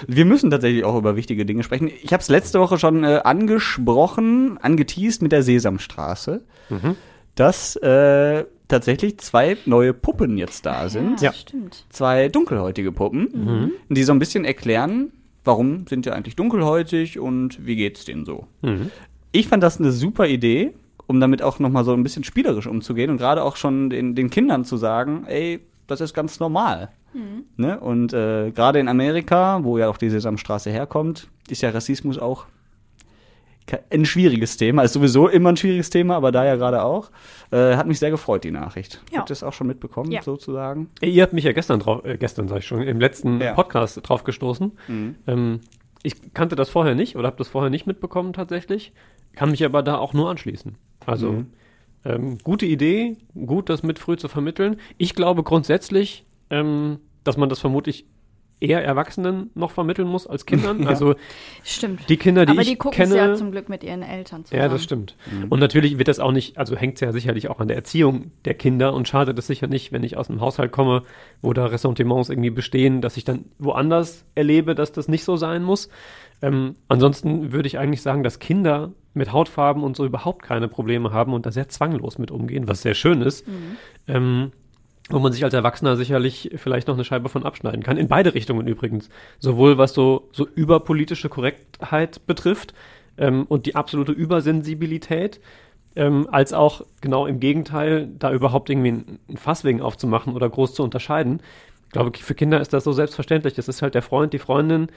Wir müssen tatsächlich auch über wichtige Dinge sprechen. Ich habe es letzte Woche schon äh, angesprochen, angeteased mit der Sesamstraße, dass äh, tatsächlich zwei neue Puppen jetzt da sind. ja. stimmt. Zwei dunkelhäutige Puppen, die so ein bisschen erklären, warum sind die eigentlich dunkelhäutig und wie geht's denen so. Mhm. Ich fand das eine super Idee, um damit auch noch mal so ein bisschen spielerisch umzugehen und gerade auch schon den, den Kindern zu sagen, ey, das ist ganz normal. Ne? Und äh, gerade in Amerika, wo ja auch die Sesamstraße herkommt, ist ja Rassismus auch ein schwieriges Thema. Ist sowieso immer ein schwieriges Thema, aber da ja gerade auch. Äh, hat mich sehr gefreut, die Nachricht. Ja. Habt ihr das auch schon mitbekommen, Ja. sozusagen? Ihr habt mich ja gestern drauf, äh, gestern sag ich schon, im letzten Ja. Podcast drauf gestoßen. Ähm, ich kannte das vorher nicht oder habe das vorher nicht mitbekommen tatsächlich, kann mich aber da auch nur anschließen. Also ähm, gute Idee, gut das mit früh zu vermitteln. Ich glaube grundsätzlich, ähm, dass man das vermutlich eher Erwachsenen noch vermitteln muss als Kindern. Ja. Also Stimmt. die Kinder, die Aber ich die gucken kenne, es ja zum Glück mit ihren Eltern zusammen. ja, das stimmt. Und natürlich wird das auch nicht, also hängt es ja sicherlich auch an der Erziehung der Kinder und schadet es sicher nicht, wenn ich aus einem Haushalt komme, wo da Ressentiments irgendwie bestehen, dass ich dann woanders erlebe, dass das nicht so sein muss. Ähm, ansonsten würde ich eigentlich sagen, dass Kinder mit Hautfarben und so überhaupt keine Probleme haben und da sehr zwanglos mit umgehen, was sehr schön ist. Ähm, wo man sich als Erwachsener sicherlich vielleicht noch eine Scheibe von abschneiden kann. In beide Richtungen übrigens. Sowohl was so, so überpolitische Korrektheit betrifft ähm, und die absolute Übersensibilität, ähm, als auch genau im Gegenteil, da überhaupt irgendwie ein, ein Fass wegen aufzumachen oder groß zu unterscheiden. Ich glaube, für Kinder ist das so selbstverständlich. Das ist halt der Freund, die Freundin.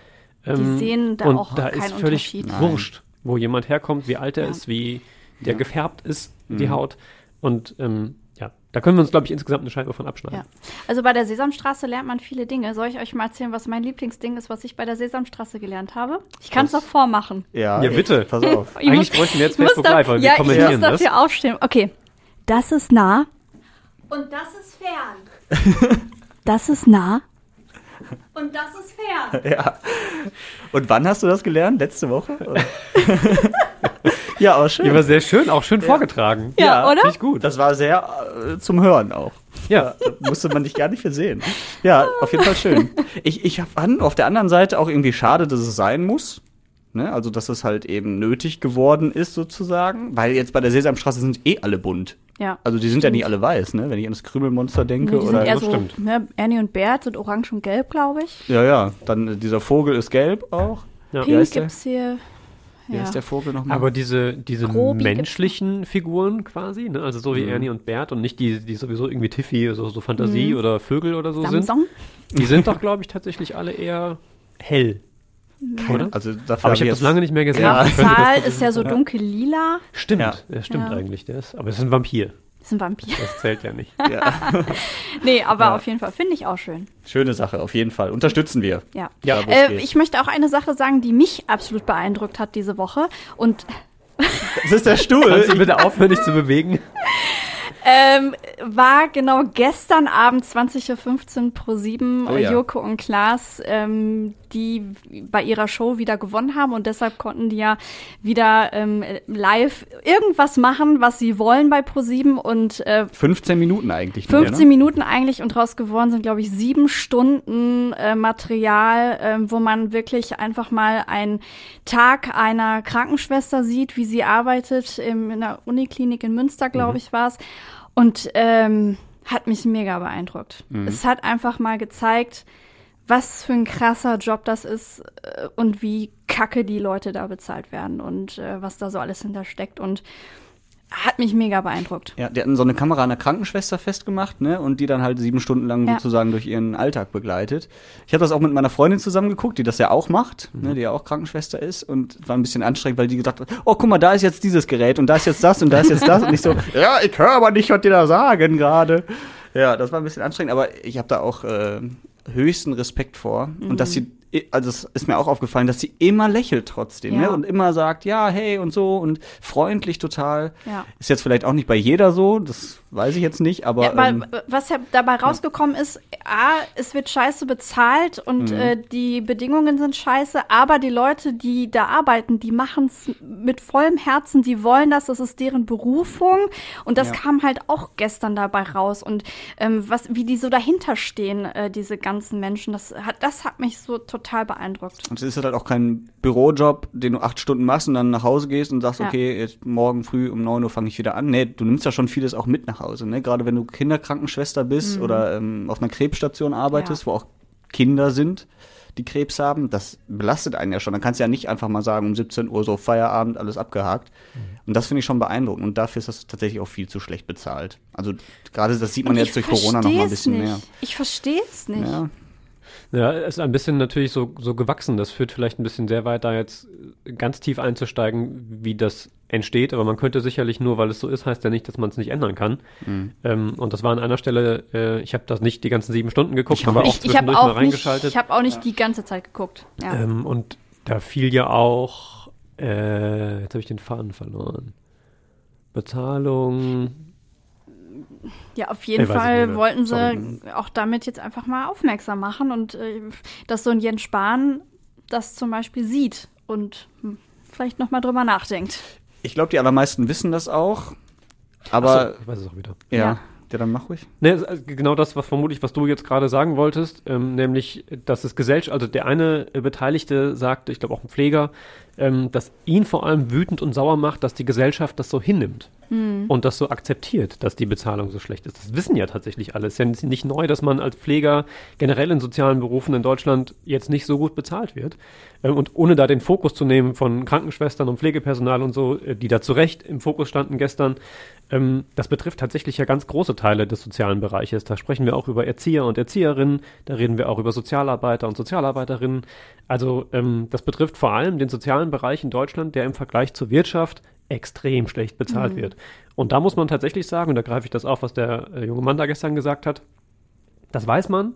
ähm, sehen da und auch da keinen ist völlig Unterschied. wurscht, wo jemand herkommt, wie alt er Ja. ist, wie der gefärbt ist, die Haut. Und ähm, ja, da können wir uns, glaube ich, insgesamt eine Scheibe von abschneiden. Ja. Also bei der Sesamstraße lernt man viele Dinge. Soll ich euch mal erzählen, was mein Lieblingsding ist, was ich bei der Sesamstraße gelernt habe? Ich kann es noch vormachen. Ja, Ja, bitte. Pass auf. Ich Eigentlich bräuchten wir jetzt ich muss Facebook da- Live, weil wir ja, ich kommentieren muss das. dafür aufstehen. Okay. Das ist nah. Und das ist fern. das ist nah. Und das ist fern. Ja. Und wann hast du das gelernt? Letzte Woche? Ja, aber schön. Ja, aber sehr schön, auch schön vorgetragen. Ja, oder? Finde gut. Das war sehr äh, zum Hören auch. Ja. Da musste man dich gar nicht für sehen. Ja, auf jeden Fall schön. Ich, ich fand auf der anderen Seite auch irgendwie schade, dass es sein muss. Ne? Also, dass es halt eben nötig geworden ist, sozusagen. Weil jetzt bei der Sesamstraße sind eh alle bunt. Ja. Also, die sind ja nicht alle weiß, ne? Wenn ich an das Krümelmonster denke. Nee, die sind oder eher das so, stimmt. ne, Ernie und Bert sind orange und gelb, glaube ich. ja, ja. Dann äh, dieser Vogel ist gelb auch. Ja. Pink gibt's hier. Wie Ja. heißt der Vogel nochmal? Aber diese, diese Grobi menschlichen Figuren quasi, ne? also so wie Ernie und Bert und nicht die, die sowieso irgendwie Tiffy, so, so Fantasie oder Vögel oder so sind, Samsung. die sind doch, glaube ich, tatsächlich alle eher hell. Oder? Also, dafür Aber ich hab habe das lange nicht mehr gesehen. Das- ist ja so dunkel lila. Stimmt, Ja. ja. stimmt Ja. eigentlich. Der ist, aber es ist ein Vampir. Ist ein Vampir. Das zählt ja nicht. Ja. Nee, aber Ja. auf jeden Fall finde ich auch schön. Schöne Sache, auf jeden Fall. Unterstützen wir. Ja. Ja, äh, ich möchte auch eine Sache sagen, die mich absolut beeindruckt hat diese Woche. Und Das ist der Kannst du Stuhl. bitte aufhören, dich zu bewegen? ähm, war genau gestern Abend 20.15 Uhr pro 7 Oh ja. Joko und Klaas, ähm, die bei ihrer Show wieder gewonnen haben und deshalb konnten die ja wieder ähm, live irgendwas machen, was sie wollen bei Pro7 und äh, 15 Minuten eigentlich. nur, 15 ne? Minuten eigentlich und draus geworden sind, glaube ich, sieben Stunden äh, Material, ähm, wo man wirklich einfach mal einen Tag einer Krankenschwester sieht, wie sie arbeitet im, in der Uniklinik in Münster, glaube ich, war es. Und ähm, hat mich mega beeindruckt. Es hat einfach mal gezeigt, was für ein krasser Job das ist äh, und wie kacke die Leute da bezahlt werden und äh, was da so alles hintersteckt. Und hat mich mega beeindruckt. Ja, die hatten so eine Kamera an der Krankenschwester festgemacht, ne? Und die dann halt sieben Stunden lang Ja. sozusagen durch ihren Alltag begleitet. Ich habe das auch mit meiner Freundin zusammen geguckt, die das ja auch macht, ne? Die ja auch Krankenschwester ist und war ein bisschen anstrengend, weil die gesagt hat, oh, guck mal, da ist jetzt dieses Gerät und da ist jetzt das und da ist jetzt das und ich so, ja, ich höre aber nicht, was die da sagen gerade. Ja, das war ein bisschen anstrengend, aber ich habe da auch äh, höchsten Respekt vor und dass sie also es ist mir auch aufgefallen, dass sie immer lächelt trotzdem, Ja. ne? Und immer sagt, ja, hey und so und freundlich total. Ja. Ist jetzt vielleicht auch nicht bei jeder so, das weiß ich jetzt nicht, aber Ja, aber ähm, was ja dabei rausgekommen ist, A, es wird scheiße bezahlt Mhm. und äh, die Bedingungen sind scheiße, aber die Leute, die da arbeiten, die machen es mit vollem Herzen, die wollen das, das ist deren Berufung und das kam halt auch gestern dabei raus und ähm, was, wie die so dahinter stehen, äh, diese ganzen Menschen, das hat, das hat mich so total beeindruckt. und es ist halt auch kein Bürojob, den du acht Stunden machst und dann nach Hause gehst und sagst, Ja. okay, jetzt morgen früh um neun Uhr fange ich wieder an. Nee, du nimmst ja schon vieles auch mit nach Hause, ne? Gerade wenn du Kinderkrankenschwester bist oder ähm, auf einer Krebsstation arbeitest, Ja. wo auch Kinder sind, die Krebs haben, das belastet einen ja schon. Dann kannst du ja nicht einfach mal sagen, um 17 Uhr so Feierabend, alles abgehakt. Und das finde ich schon beeindruckend. Und dafür ist das tatsächlich auch viel zu schlecht bezahlt. Also gerade das sieht man jetzt durch Corona noch mal ein bisschen nicht. mehr. Ich verstehe es nicht. Ja. Ja, es ist ein bisschen natürlich so, so gewachsen. Das führt vielleicht ein bisschen sehr weit, da jetzt ganz tief einzusteigen, wie das entsteht. Aber man könnte sicherlich nur, weil es so ist, heißt ja nicht, dass man es nicht ändern kann. Mhm. Ähm, und das war an einer Stelle, äh, ich habe das nicht die ganzen sieben Stunden geguckt, aber auch Ich, ich habe zwischendurch mal auch nicht, reingeschaltet. ich hab auch nicht die ganze Zeit geguckt. Ja. Ähm, und da fiel ja auch, äh, jetzt habe ich den Faden verloren. Bezahlung. Ja, auf jeden Ich Fall wollten Sorry. sie auch damit jetzt einfach mal aufmerksam machen und äh, dass so ein Jens Spahn das zum Beispiel sieht und hm, vielleicht noch mal drüber nachdenkt. Ich glaube, die allermeisten wissen das auch. Aber so, ich weiß es auch wieder. ja, Ja. ja, dann mach ruhig. Ne, es ist genau das, was vermutlich, was du jetzt gerade sagen wolltest, ähm, nämlich, dass es Gesellschaft, also der eine äh, Beteiligte sagte, ich glaube auch ein Pfleger, ähm, dass ihn vor allem wütend und sauer macht, dass die Gesellschaft das so hinnimmt und das so akzeptiert, dass die Bezahlung so schlecht ist. Das wissen ja tatsächlich alle. Es ist ja nicht- nicht neu, dass man als Pfleger generell in sozialen Berufen in Deutschland jetzt nicht so gut bezahlt wird. Ähm, und ohne da den Fokus zu nehmen von Krankenschwestern und Pflegepersonal und so, äh, die da zu Recht im Fokus standen gestern, ähm, das betrifft tatsächlich ja ganz große Teile des sozialen Bereiches. Da sprechen wir auch über Erzieher und Erzieherinnen, da reden wir auch über Sozialarbeiter und Sozialarbeiterinnen. Also ähm, das betrifft vor allem den sozialen Bereich in Deutschland, der im Vergleich zur Wirtschaft extrem schlecht bezahlt wird. Und da muss man tatsächlich sagen, und da greife ich das auf, was der äh, junge Mann da gestern gesagt hat, das weiß man.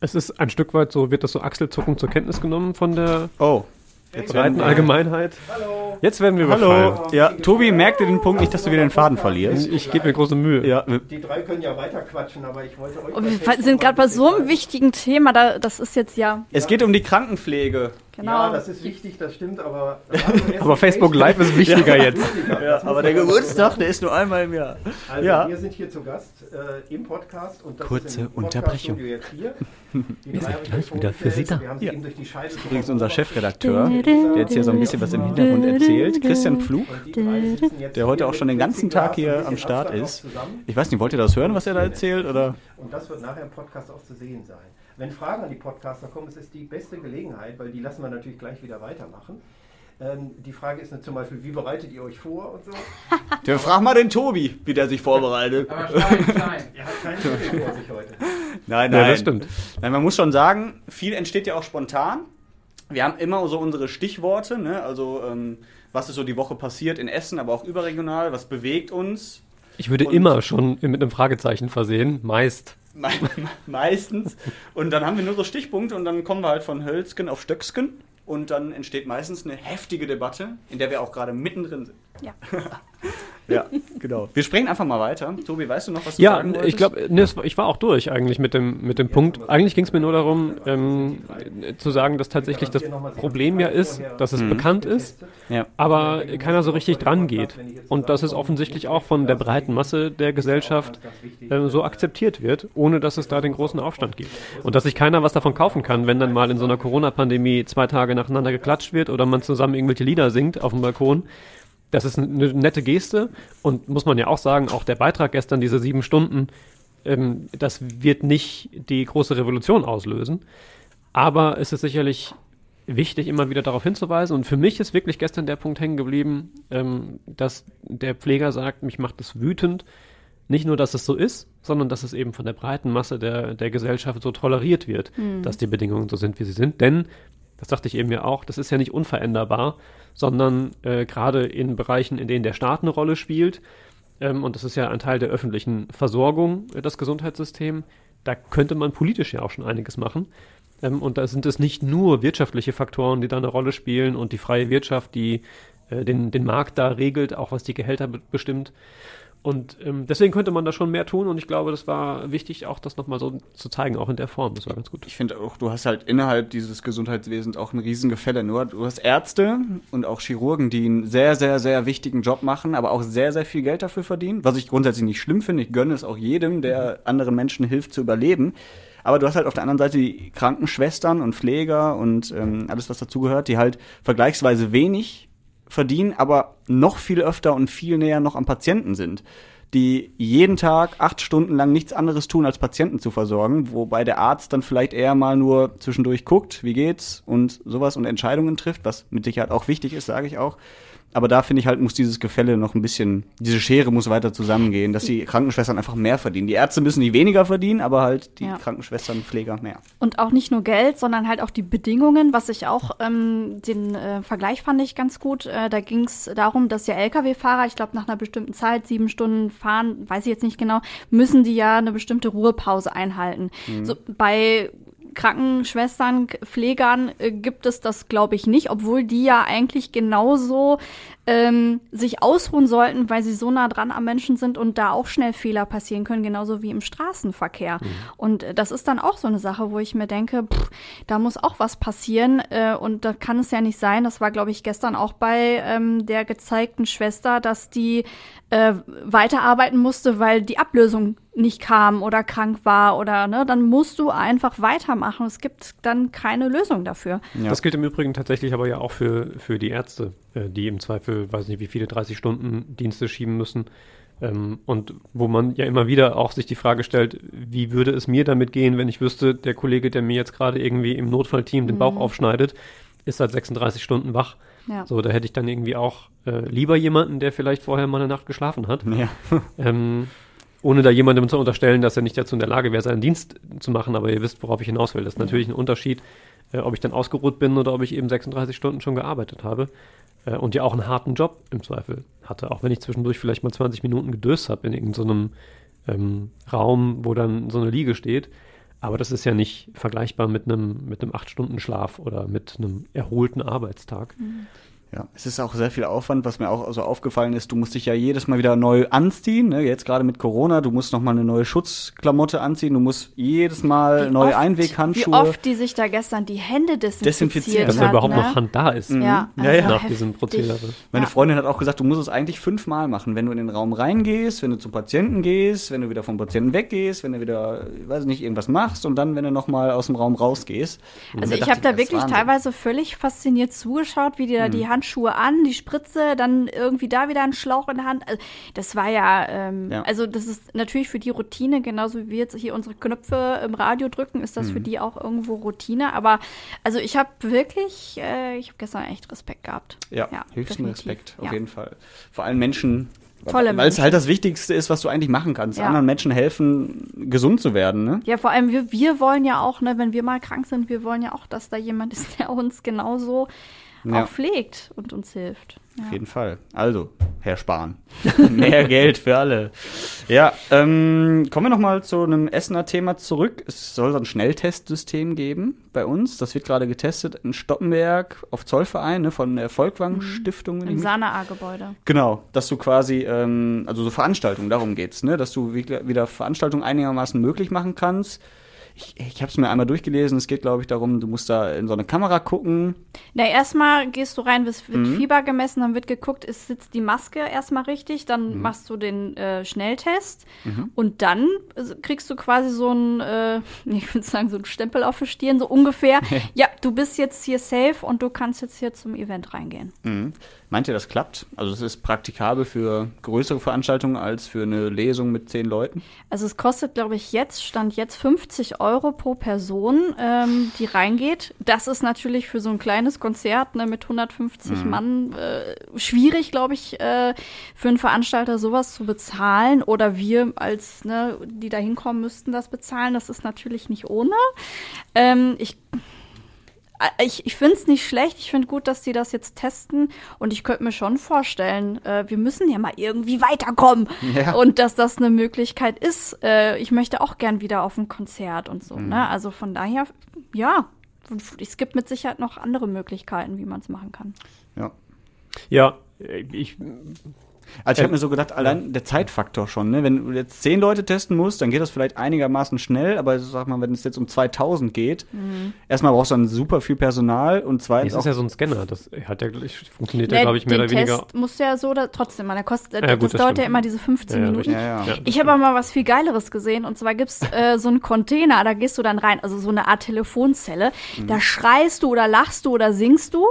Es ist ein Stück weit so, wird das so achselzuckend zur Kenntnis genommen von der Oh. breiten Allgemeinheit. Hallo. Jetzt werden wir Hallo. überfallen. Ja, Tobi, merk dir den Punkt nicht, dass du wieder den Faden verlierst. Ich, gebe mir große Mühe. Ja, Die drei können ja weiter quatschen, aber ich wollte euch. Bei wir sind gerade bei so einem wichtigen Thema, da, das ist jetzt ja es geht um die Krankenpflege. Genau. Ja, das ist wichtig, das stimmt, aber. Aber Facebook Live ist wichtiger jetzt. Ja, aber der Geburtstag, der ist nur einmal im Jahr. Also, Ja. wir sind hier zu Gast äh, im Podcast und das Kurze ist im Unterbrechung. Jetzt hier. Wir sind gleich wieder für Sie da. Ja. Übrigens unser Chefredakteur, der jetzt hier so ein bisschen was im Hintergrund erzählt. Christian Pflug, der heute auch schon den ganzen Tag hier am Start ist. Ich weiß nicht, wollt ihr das hören, was er da erzählt? Oder? Und das wird nachher im Podcast auch zu sehen sein. Wenn Fragen an die Podcaster kommen, es ist die beste Gelegenheit, weil die lassen wir natürlich gleich wieder weitermachen. Ähm, die Frage ist zum Beispiel, wie bereitet ihr euch vor und so? Der frag mal den Tobi, wie der sich vorbereitet. Aber Stein, Stein. Er hat keinen Zettel vor sich heute. Nein, Ja, nein. das stimmt. Nein, man muss schon sagen, viel entsteht ja auch spontan. Wir haben immer so unsere Stichworte, ne? also ähm, was ist so die Woche passiert in Essen, aber auch überregional, was bewegt uns. Ich würde Und- immer schon mit einem Fragezeichen versehen, meist. Me meistens. Und dann haben wir nur so Stichpunkte und dann kommen wir halt von Hölzgen auf Stöcksken. Und dann entsteht meistens eine heftige Debatte, in der wir auch gerade mittendrin sind. Ja. Ja, genau. Wir sprechen einfach mal weiter. Tobi, weißt du noch, was du Ja, sagen wolltest? ich glaube, war- ich war auch durch eigentlich mit dem, mit dem Punkt. Eigentlich ging es mir nur darum, ähm, zu sagen, dass tatsächlich das Problem ja ist, dass es bekannt ist, Ja. aber keiner so richtig dran geht. Und dass es offensichtlich auch von der breiten Masse der Gesellschaft äh, so akzeptiert wird, ohne dass es da den großen Aufstand gibt. Und dass sich keiner was davon kaufen kann, wenn dann mal in so einer Corona-Pandemie zwei Tage nacheinander geklatscht wird oder man zusammen irgendwelche Lieder singt auf dem Balkon. Das ist eine nette Geste und muss man ja auch sagen, auch der Beitrag gestern, diese sieben Stunden, ähm, das wird nicht die große Revolution auslösen. Aber es ist sicherlich wichtig, immer wieder darauf hinzuweisen. Und für mich ist wirklich gestern der Punkt hängen geblieben, ähm, dass der Pfleger sagt, mich macht es wütend. Nicht nur, dass es so ist, sondern dass es eben von der breiten Masse der, der Gesellschaft so toleriert wird, dass die Bedingungen so sind, wie sie sind. Denn, das sagte ich eben ja auch, das ist ja nicht unveränderbar, sondern äh, gerade in Bereichen, in denen der Staat eine Rolle spielt, ähm, und das ist ja ein Teil der öffentlichen Versorgung, äh, das Gesundheitssystem, da könnte man politisch ja auch schon einiges machen. Ähm, und da sind es nicht nur wirtschaftliche Faktoren, die da eine Rolle spielen und die freie Wirtschaft, die äh, den, den Markt da regelt, auch was die Gehälter be bestimmt. Und ähm, deswegen könnte man da schon mehr tun und ich glaube, das war wichtig, auch das nochmal so zu zeigen, auch in der Form. Das war ganz gut. Ich finde auch, du hast halt innerhalb dieses Gesundheitswesens auch ein Riesengefälle. Nur du hast Ärzte und auch Chirurgen, die einen sehr, sehr, sehr wichtigen Job machen, aber auch sehr, sehr viel Geld dafür verdienen. Was ich grundsätzlich nicht schlimm finde. Ich gönne es auch jedem, der anderen Menschen hilft zu überleben. Aber du hast halt auf der anderen Seite die Krankenschwestern und Pfleger und ähm, alles, was dazugehört, die halt vergleichsweise wenig verdienen, aber noch viel öfter und viel näher noch am Patienten sind, die jeden Tag acht Stunden lang nichts anderes tun, als Patienten zu versorgen, wobei der Arzt dann vielleicht eher mal nur zwischendurch guckt, wie geht's und sowas und Entscheidungen trifft, was mit Sicherheit auch wichtig ist, sage ich auch. Aber da finde ich halt, muss dieses Gefälle noch ein bisschen, diese Schere muss weiter zusammengehen, dass die Krankenschwestern einfach mehr verdienen. Die Ärzte müssen die weniger verdienen, aber halt die Ja. Krankenschwestern, Pfleger mehr. Und auch nicht nur Geld, sondern halt auch die Bedingungen, was ich auch, ähm, den äh, Vergleich fand ich ganz gut. Äh, da ging es darum, dass ja Lkw-Fahrer, ich glaube nach einer bestimmten Zeit, sieben Stunden fahren, weiß ich jetzt nicht genau, müssen die ja eine bestimmte Ruhepause einhalten. So, bei Krankenschwestern, Pflegern äh, gibt es das, glaube ich, nicht, obwohl die ja eigentlich genauso ähm, sich ausruhen sollten, weil sie so nah dran am Menschen sind und da auch schnell Fehler passieren können, genauso wie im Straßenverkehr. Und äh, das ist dann auch so eine Sache, wo ich mir denke, pff, da muss auch was passieren äh, und da kann es ja nicht sein. Das war, glaube ich, gestern auch bei ähm, der gezeigten Schwester, dass die äh, weiterarbeiten musste, weil die Ablösung nicht kam oder krank war oder ne, dann musst du einfach weitermachen. Es gibt dann keine Lösung dafür. Ja. Das gilt im Übrigen tatsächlich aber ja auch für, für die Ärzte, die im Zweifel, weiß nicht wie viele, 30 Stunden Dienste schieben müssen. Ähm, und wo man ja immer wieder auch sich die Frage stellt, wie würde es mir damit gehen, wenn ich wüsste, der Kollege, der mir jetzt gerade irgendwie im Notfallteam den Bauch aufschneidet, ist seit 36 Stunden wach. Ja. So, da hätte ich dann irgendwie auch äh, lieber jemanden, der vielleicht vorher mal eine Nacht geschlafen hat. Ja. Ähm, ohne da jemandem zu unterstellen, dass er nicht dazu in der Lage wäre, seinen Dienst zu machen, aber ihr wisst, worauf ich hinaus will. Das ist natürlich ein Unterschied, äh, ob ich dann ausgeruht bin oder ob ich eben 36 Stunden schon gearbeitet habe äh, und ja auch einen harten Job im Zweifel hatte, auch wenn ich zwischendurch vielleicht mal 20 Minuten gedöst habe in irgendeinem ähm, Raum, wo dann so eine Liege steht. Aber das ist ja nicht vergleichbar mit einem mit einem 8-Stunden-Schlaf oder mit einem erholten Arbeitstag. Ja, es ist auch sehr viel Aufwand, was mir auch so aufgefallen ist. Du musst dich ja jedes Mal wieder neu anziehen. Ne? Jetzt gerade mit Corona, du musst noch mal eine neue Schutzklamotte anziehen. Du musst jedes Mal Wie neue oft- Einweghandschuhe. Wie oft die sich da gestern die Hände desinfiziert, Desinfiziert. Dass da überhaupt ne? noch Hand da ist. Ja, Ja, also ja. Nach heftig. diesem Prozedere. Meine Ja. Freundin hat auch gesagt, du musst es eigentlich fünfmal machen. Wenn du in den Raum reingehst, wenn du zum Patienten gehst, wenn du wieder vom Patienten weggehst, wenn du wieder, ich weiß nicht, irgendwas machst und dann, wenn du noch mal aus dem Raum rausgehst. Also ich habe da wirklich Wahnsinn. teilweise völlig fasziniert zugeschaut, wie die da die Handschuhe an, die Spritze, dann irgendwie da wieder ein Schlauch in der Hand. Also das war ja, ähm, Ja. also das ist natürlich für die Routine, genauso wie wir jetzt hier unsere Knöpfe im Radio drücken, ist das für die auch irgendwo Routine. Aber also ich habe wirklich, äh, ich habe gestern echt Respekt gehabt. Ja, höchsten definitiv. Respekt, auf Ja. jeden Fall. Vor allem Menschen, weil es halt das Wichtigste ist, was du eigentlich machen kannst. Ja. Anderen Menschen helfen, gesund zu werden. Ne? Ja, vor allem wir, wir wollen ja auch, ne, wenn wir mal krank sind, wir wollen ja auch, dass da jemand ist, der uns genauso Ja. auch pflegt und uns hilft. Auf jeden Fall. Also, Herr Spahn. Mehr Geld für alle. Ja, ähm, kommen wir nochmal zu einem Essener Thema zurück. Es soll so ein Schnelltestsystem geben bei uns. Das wird gerade getestet in Stoppenberg auf Zollverein ne, von der Volkwang Stiftung. wenn ich Im Sana-A-Gebäude. Genau, dass du quasi, ähm, also so Veranstaltungen, darum geht's, ne? Dass du wieder Veranstaltungen einigermaßen möglich machen kannst. Ich, ich habe es mir einmal durchgelesen. Es geht, glaube ich, darum, du musst da in so eine Kamera gucken. Na, erstmal gehst du rein, wird Mhm. Fieber gemessen, dann wird geguckt, ist, sitzt die Maske erstmal richtig, Mhm. dann machst du den äh, Schnelltest und dann äh, kriegst du quasi so ein, äh, ich würde sagen, so ein Stempel auf die Stirn, so ungefähr. ja, du bist jetzt hier safe und du kannst jetzt hier zum Event reingehen. Mhm. Meint ihr, das klappt? Also es ist praktikabel für größere Veranstaltungen als für eine Lesung mit zehn Leuten? Also es kostet, glaube ich, jetzt, stand jetzt 50 Euro pro Person, ähm, die reingeht. Das ist natürlich für so ein kleines Konzert ne, mit 150 Mann äh, schwierig, glaube ich, äh, für einen Veranstalter sowas zu bezahlen. Oder wir als, ne, die da hinkommen, müssten das bezahlen. Das ist natürlich nicht ohne. Ähm, ich ich, ich finde es nicht schlecht. Ich finde gut, dass die das jetzt testen. Und ich könnte mir schon vorstellen, äh, wir müssen ja mal irgendwie weiterkommen. Ja. Und dass das eine Möglichkeit ist. Äh, ich möchte auch gern wieder auf ein Konzert und so. Ne? Also von daher, ja. Es gibt mit Sicherheit noch andere Möglichkeiten, wie man es machen kann. Ja. Ja, äh, ich, Also ich habe mir so gedacht, allein der Zeitfaktor schon, ne? Wenn du jetzt zehn Leute testen musst, dann geht das vielleicht einigermaßen schnell, aber sag mal, wenn es jetzt um 2000 geht, erstmal brauchst du dann super viel Personal und zweitens es ist ja so ein Scanner, das hat ja, funktioniert ja, Ne, glaube ich, mehr oder weniger. Test muss ja so oder trotzdem mal. Der kostet, Ja, gut, das, das dauert ja stimmt. immer diese 15 Ja, ja, Minuten. Ja, ja. Ich habe aber mal was viel Geileres gesehen und zwar gibt's äh, so einen Container, da gehst du dann rein, also so eine Art Telefonzelle. Mhm. Da schreist du oder lachst du oder singst du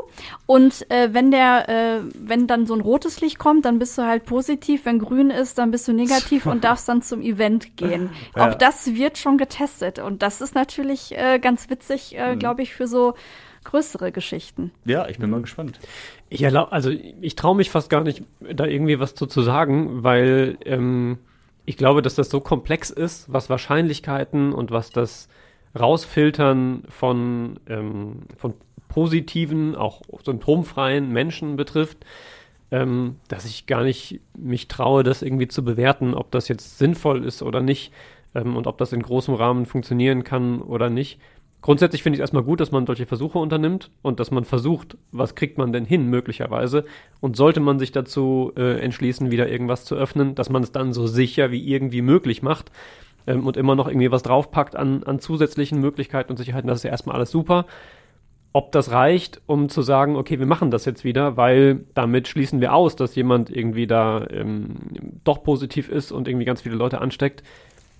und äh, wenn der, äh, wenn dann so ein rotes Licht kommt, dann bist du halt positiv. Wenn grün ist, dann bist du negativ und darfst dann zum Event gehen. Ja. Auch das wird schon getestet und das ist natürlich äh, ganz witzig, Mhm. äh, glaube ich, für so größere Geschichten. ja, ich bin mal gespannt. Ich erlaub, also ich traue mich fast gar nicht, da irgendwie was zu, zu sagen, weil ähm, ich glaube, dass das so komplex ist, was Wahrscheinlichkeiten und was das Rausfiltern von, ähm, von positiven, auch symptomfreien Menschen betrifft, ähm, dass ich gar nicht mich traue, das irgendwie zu bewerten, ob das jetzt sinnvoll ist oder nicht ähm, und ob das in großem Rahmen funktionieren kann oder nicht. Grundsätzlich finde ich es erstmal gut, dass man solche Versuche unternimmt und dass man versucht, was kriegt man denn hin möglicherweise. Und sollte man sich dazu äh, entschließen, wieder irgendwas zu öffnen, dass man es dann so sicher wie irgendwie möglich macht ähm, und immer noch irgendwie was draufpackt an, an zusätzlichen Möglichkeiten und Sicherheiten, das ist ja erstmal alles super. Ob das reicht, um zu sagen, okay, wir machen das jetzt wieder, weil damit schließen wir aus, dass jemand irgendwie da ähm, doch positiv ist und irgendwie ganz viele Leute ansteckt.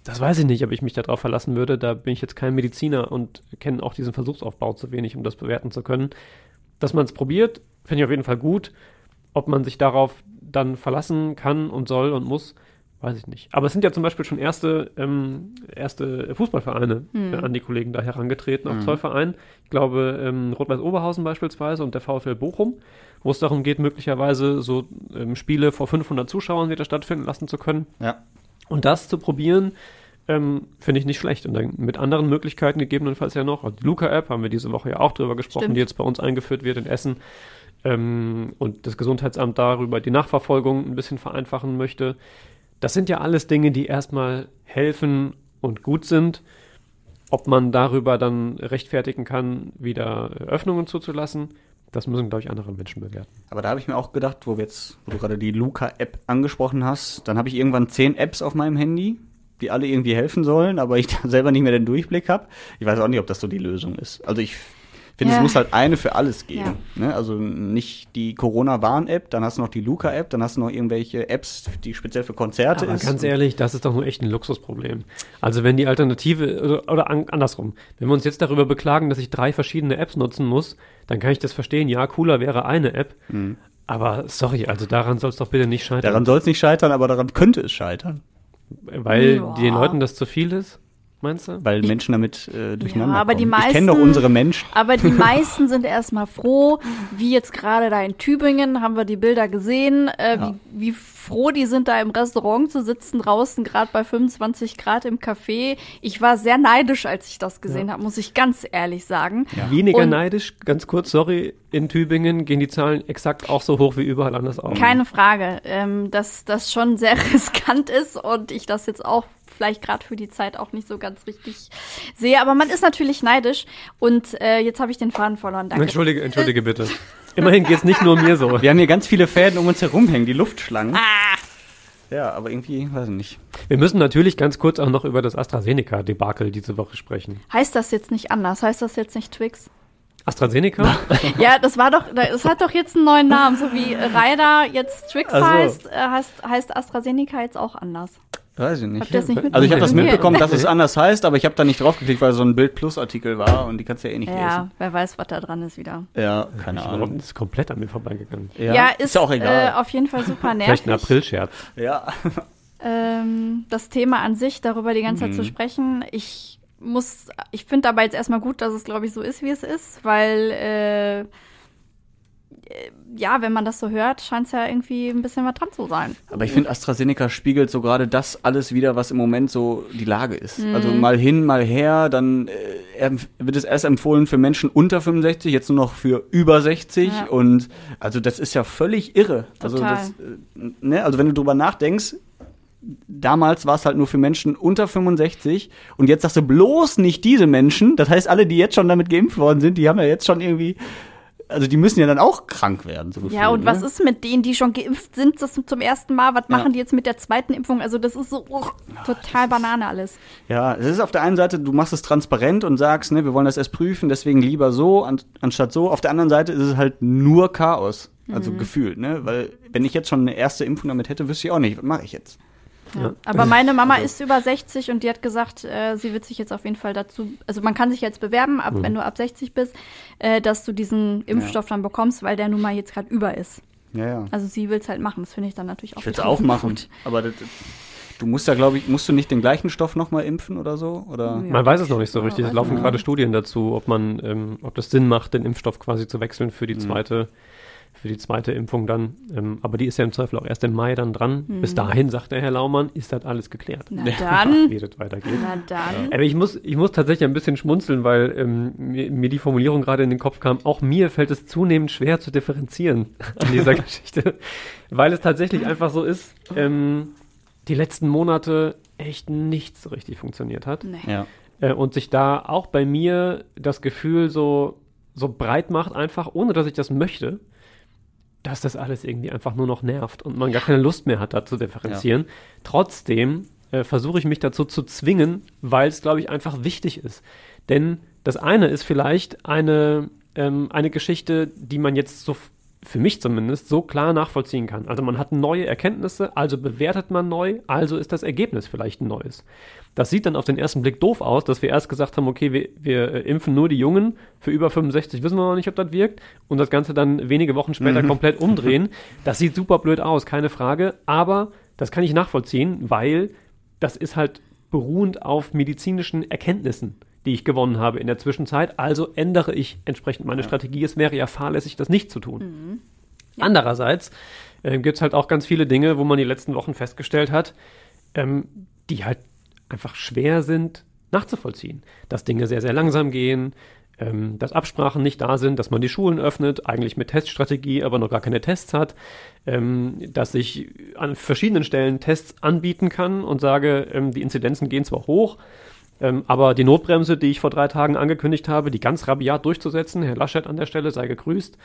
Das weiß ich nicht, ob ich mich darauf verlassen würde. Da bin ich jetzt kein Mediziner und kenne auch diesen Versuchsaufbau zu wenig, um das bewerten zu können. Dass man es probiert, finde ich auf jeden Fall gut. Ob man sich darauf dann verlassen kann und soll und muss, weiß ich nicht. Aber es sind ja zum Beispiel schon erste, ähm, erste Fußballvereine äh, an die Kollegen da herangetreten auf Zollverein. Ich glaube, ähm, Rot-Weiß Oberhausen beispielsweise und der VfL Bochum, wo es darum geht, möglicherweise so ähm, Spiele vor 500 Zuschauern wieder stattfinden lassen zu können. Ja. Und das zu probieren, ähm, finde ich nicht schlecht. Und dann mit anderen Möglichkeiten gegebenenfalls ja noch. Also die Luca-App haben wir diese Woche ja auch drüber gesprochen, Stimmt. die jetzt bei uns eingeführt wird in Essen. Ähm, und das Gesundheitsamt darüber die Nachverfolgung ein bisschen vereinfachen möchte. Das sind ja alles Dinge, die erstmal helfen und gut sind. Ob man darüber dann rechtfertigen kann, wieder Öffnungen zuzulassen, das müssen, glaube ich, andere Menschen bewerten. Aber da habe ich mir auch gedacht, wo jetzt, wo du gerade die Luca-App angesprochen hast, dann habe ich irgendwann zehn Apps auf meinem Handy, die alle irgendwie helfen sollen, aber ich da selber nicht mehr den Durchblick habe. Ich weiß auch nicht, ob das so die Lösung ist. Also ich finde, Ja. es muss halt eine für alles geben. Ja. Ne? Also nicht die Corona-Warn-App, dann hast du noch die Luca-App, dann hast du noch irgendwelche Apps, die speziell für Konzerte Aber ist. ganz ehrlich, das ist doch nur echt ein Luxusproblem. Also wenn die Alternative, oder, oder an, andersrum, wenn wir uns jetzt darüber beklagen, dass ich drei verschiedene Apps nutzen muss, dann kann ich das verstehen. Ja, cooler wäre eine App. Aber sorry, also daran soll es doch bitte nicht scheitern. Daran soll es nicht scheitern, aber daran könnte es scheitern. weil Ja. den Leuten das zu viel ist. Meinst du? Weil Menschen damit äh, durcheinander Ja, aber die kommen. Ich kenne doch meisten- unsere Menschen. Aber die meisten sind erstmal froh, wie jetzt gerade da in Tübingen, haben wir die Bilder gesehen, äh, Ja. wie, wie froh die sind, da im Restaurant zu sitzen, draußen gerade bei 25 Grad im Café. Ich war sehr neidisch, als ich das gesehen habe, muss ich ganz ehrlich sagen. Weniger Und- neidisch, ganz kurz, sorry, in Tübingen gehen die Zahlen exakt auch so hoch wie überall anders auch. Keine Frage, ähm, dass das schon sehr riskant ist und ich das jetzt auch vielleicht gerade für die Zeit auch nicht so ganz richtig sehe. Aber man ist natürlich neidisch und äh, jetzt habe ich den Faden verloren. Danke. Entschuldige, entschuldige bitte. Immerhin geht's nicht nur mir so. Wir haben hier ganz viele Fäden um uns herum hängen, die Luftschlangen. Ah. Ja, aber irgendwie, weiß ich nicht. Wir müssen natürlich ganz kurz auch noch über das AstraZeneca-Debakel diese Woche sprechen. Heißt das jetzt nicht anders? Heißt das jetzt nicht Twix? AstraZeneca? Ja, das war doch, es hat doch jetzt einen neuen Namen, so wie Ryder jetzt Twix Ach so. heißt, äh, heißt, heißt AstraZeneca jetzt auch anders. Weiß ich nicht. Nicht mitbekommen? Also ich habe das mitbekommen, dass es anders heißt, aber ich habe da nicht draufgeklickt, weil es so ein Bild-Plus-Artikel war und die kannst du ja eh nicht Ja, wer weiß, was da dran ist wieder. lesen. Ja, keine Ahnung. Das ist komplett an mir vorbeigegangen. Ja, ist, ja auch egal. Äh, auf jeden Fall super Vielleicht ein nervig. Aprilscherz. ja. Ähm, das Thema an sich, darüber die ganze Mhm. Zeit zu sprechen, ich muss, ich finde aber jetzt erstmal gut, dass es, glaube ich, so ist, wie es ist, weil, äh, ja, wenn man das so hört, scheint es ja irgendwie ein bisschen was dran zu sein. Aber ich finde, AstraZeneca spiegelt so gerade das alles wieder, was im Moment so die Lage ist. Mhm. Also mal hin, mal her, dann äh, wird es erst empfohlen für Menschen unter 65, jetzt nur noch für über 60 Ja. und also das ist ja völlig irre. Also Total. das, äh, ne, also wenn du drüber nachdenkst, damals war es halt nur für Menschen unter 65 und jetzt sagst du bloß nicht diese Menschen, das heißt alle, die jetzt schon damit geimpft worden sind, die haben ja jetzt schon irgendwie also die müssen ja dann auch krank werden, so Ja, gefühlt, und ne? was ist mit denen, die schon geimpft sind, das zum ersten Mal? Was Ja. machen die jetzt mit der zweiten Impfung? Also, das ist so uch, total Banane alles. Ja, es ist auf der einen Seite, du machst es transparent und sagst, ne, wir wollen das erst prüfen, deswegen lieber so an, anstatt so. Auf der anderen Seite ist es halt nur Chaos, also Mhm. gefühlt, ne? Weil wenn ich jetzt schon eine erste Impfung damit hätte, wüsste ich auch nicht, was mache ich jetzt? Ja. Aber meine Mama ist über 60 und die hat gesagt, äh, sie wird sich jetzt auf jeden Fall dazu, also man kann sich jetzt bewerben, ab, wenn du ab 60 bist, äh, dass du diesen Impfstoff dann bekommst, weil der nun mal jetzt gerade über ist. Ja, ja. Also sie will es halt machen. Das finde ich dann natürlich auch Ich würde es auch machen, gut. aber das, du musst ja, glaube ich, musst du nicht den gleichen Stoff nochmal impfen oder so? Oder? Ja. Man weiß es noch nicht so Ja, richtig. Es laufen man. gerade Studien dazu, ob man, ähm, ob das Sinn macht, den Impfstoff quasi zu wechseln für die Mhm. zweite, für die zweite Impfung dann. Ähm, aber die ist ja im Zweifel auch erst im Mai dann dran. Mhm. Bis dahin, sagt der Herr Laumann, ist das alles geklärt. Na dann. Wie das weitergeht. Na dann. Aber ich muss, ich muss tatsächlich ein bisschen schmunzeln, weil ähm, mir, mir die Formulierung gerade in den Kopf kam. Auch mir fällt es zunehmend schwer zu differenzieren an dieser Geschichte, weil es tatsächlich einfach so ist, ähm, die letzten Monate echt nichts so richtig funktioniert hat. Nee. Ja. Äh, und sich da auch bei mir das Gefühl so, so breit macht, einfach ohne dass ich das möchte, dass das alles irgendwie einfach nur noch nervt und man gar keine Lust mehr hat, da zu differenzieren. Trotzdem äh, versuche ich mich dazu zu zwingen, weil es, glaube ich, einfach wichtig ist. Denn das eine ist vielleicht eine, ähm, eine Geschichte, die man jetzt so für mich zumindest so klar nachvollziehen kann. Also man hat neue Erkenntnisse, also bewertet man neu, also ist das Ergebnis vielleicht ein neues. Das sieht dann auf den ersten Blick doof aus, dass wir erst gesagt haben, okay, wir, wir äh, impfen nur die Jungen, für über 65 wissen wir noch nicht, ob das wirkt, und das Ganze dann wenige Wochen später komplett umdrehen. Das sieht super blöd aus, keine Frage, aber das kann ich nachvollziehen, weil das ist halt beruhend auf medizinischen Erkenntnissen, die ich gewonnen habe in der Zwischenzeit. Also ändere ich entsprechend meine Strategie. Es wäre ja fahrlässig, das nicht zu tun. Andererseits äh, gibt es halt auch ganz viele Dinge, wo man die letzten Wochen festgestellt hat, ähm, die halt einfach schwer sind nachzuvollziehen. Dass Dinge sehr, sehr langsam gehen, ähm, dass Absprachen nicht da sind, dass man die Schulen öffnet, eigentlich mit Teststrategie, aber noch gar keine Tests hat, ähm, dass ich an verschiedenen Stellen Tests anbieten kann und sage, ähm, die Inzidenzen gehen zwar hoch, ähm, aber die Notbremse, die ich vor drei Tagen angekündigt habe, die ganz rabiat durchzusetzen, Herr Laschet an der Stelle sei gegrüßt,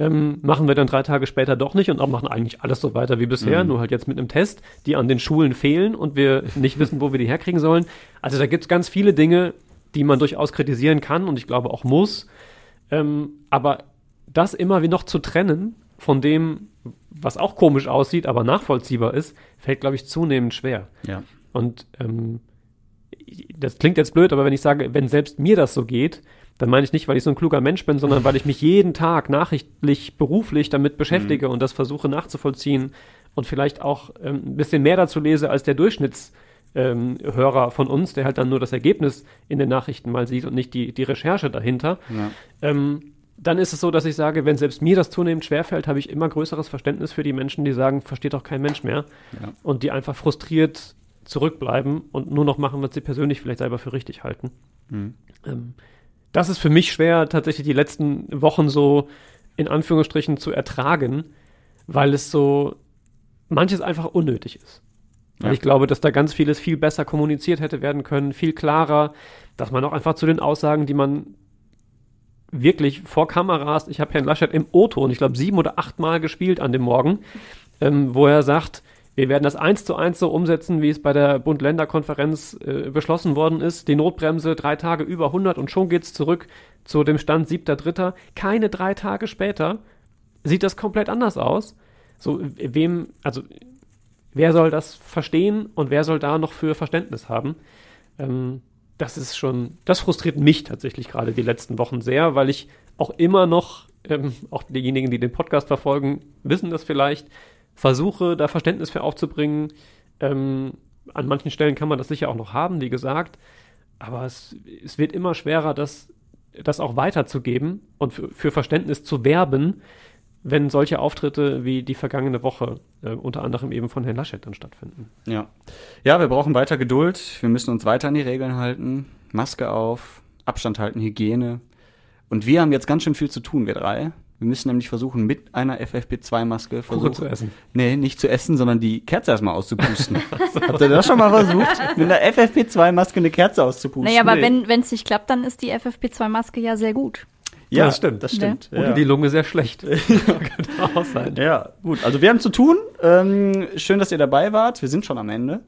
ähm, machen wir dann drei Tage später doch nicht und auch machen eigentlich alles so weiter wie bisher, nur halt jetzt mit einem Test, die an den Schulen fehlen und wir nicht wissen, wo wir die herkriegen sollen. Also da gibt es ganz viele Dinge, die man durchaus kritisieren kann und ich glaube auch muss. Ähm, aber das immer wie noch zu trennen von dem, was auch komisch aussieht, aber nachvollziehbar ist, fällt, glaube ich, zunehmend schwer. Ja. Und ähm, das klingt jetzt blöd, aber wenn ich sage, wenn selbst mir das so geht, dann meine ich nicht, weil ich so ein kluger Mensch bin, sondern weil ich mich jeden Tag nachrichtlich, beruflich damit beschäftige und das versuche nachzuvollziehen und vielleicht auch ähm, ein bisschen mehr dazu lese als der ähm, Hörer von uns, der halt dann nur das Ergebnis in den Nachrichten mal sieht und nicht die, die Recherche dahinter. Ja. Ähm, dann ist es so, dass ich sage, wenn selbst mir das zunehmend schwerfällt, habe ich immer größeres Verständnis für die Menschen, die sagen, versteht doch kein Mensch mehr. Ja. Und die einfach frustriert zurückbleiben und nur noch machen, was sie persönlich vielleicht selber für richtig halten. Mhm. Ähm, das ist für mich schwer, tatsächlich die letzten Wochen so in Anführungsstrichen zu ertragen, weil es so manches einfach unnötig ist. Weil Ja. ich glaube, dass da ganz vieles viel besser kommuniziert hätte werden können, viel klarer, dass man auch einfach zu den Aussagen, die man wirklich vor Kameras, ich habe Herrn Laschet im O-Ton, ich glaube, sieben oder acht Mal gespielt an dem Morgen, ähm, wo er sagt, wir werden das eins zu eins so umsetzen, wie es bei der Bund-Länder-Konferenz äh, beschlossen worden ist. Die Notbremse drei Tage über 100 und schon geht's zurück zu dem Stand 7.3. Keine drei Tage später sieht das komplett anders aus. So, wem, also, wer soll das verstehen und wer soll da noch für Verständnis haben? Ähm, das ist schon, das frustriert mich tatsächlich gerade die letzten Wochen sehr, weil ich auch immer noch, ähm, auch diejenigen, die den Podcast verfolgen, wissen das vielleicht, versuche, da Verständnis für aufzubringen. Ähm, an manchen Stellen kann man das sicher auch noch haben, wie gesagt, aber es, es wird immer schwerer, das, das auch weiterzugeben und für, für Verständnis zu werben, wenn solche Auftritte wie die vergangene Woche äh, unter anderem eben von Herrn Laschet dann stattfinden. Ja. ja, wir brauchen weiter Geduld. Wir müssen uns weiter an die Regeln halten. Maske auf, Abstand halten, Hygiene. Und wir haben jetzt ganz schön viel zu tun, wir drei. Wir müssen nämlich versuchen, mit einer FFP2-Maske Kuchen versuchen. zu essen. Nee, nicht zu essen, sondern die Kerze erstmal auszupusten. Habt ihr das schon mal versucht? Mit einer FFP2-Maske eine Kerze auszupusten? Naja, aber Nee. wenn wenn es nicht klappt, dann ist die FFP2-Maske ja sehr gut. Ja, das stimmt. Das stimmt. Oder Ja. die Lunge sehr schlecht. Könnte auch sein. Ja, gut. Also wir haben zu tun. Ähm, schön, dass ihr dabei wart. Wir sind schon am Ende.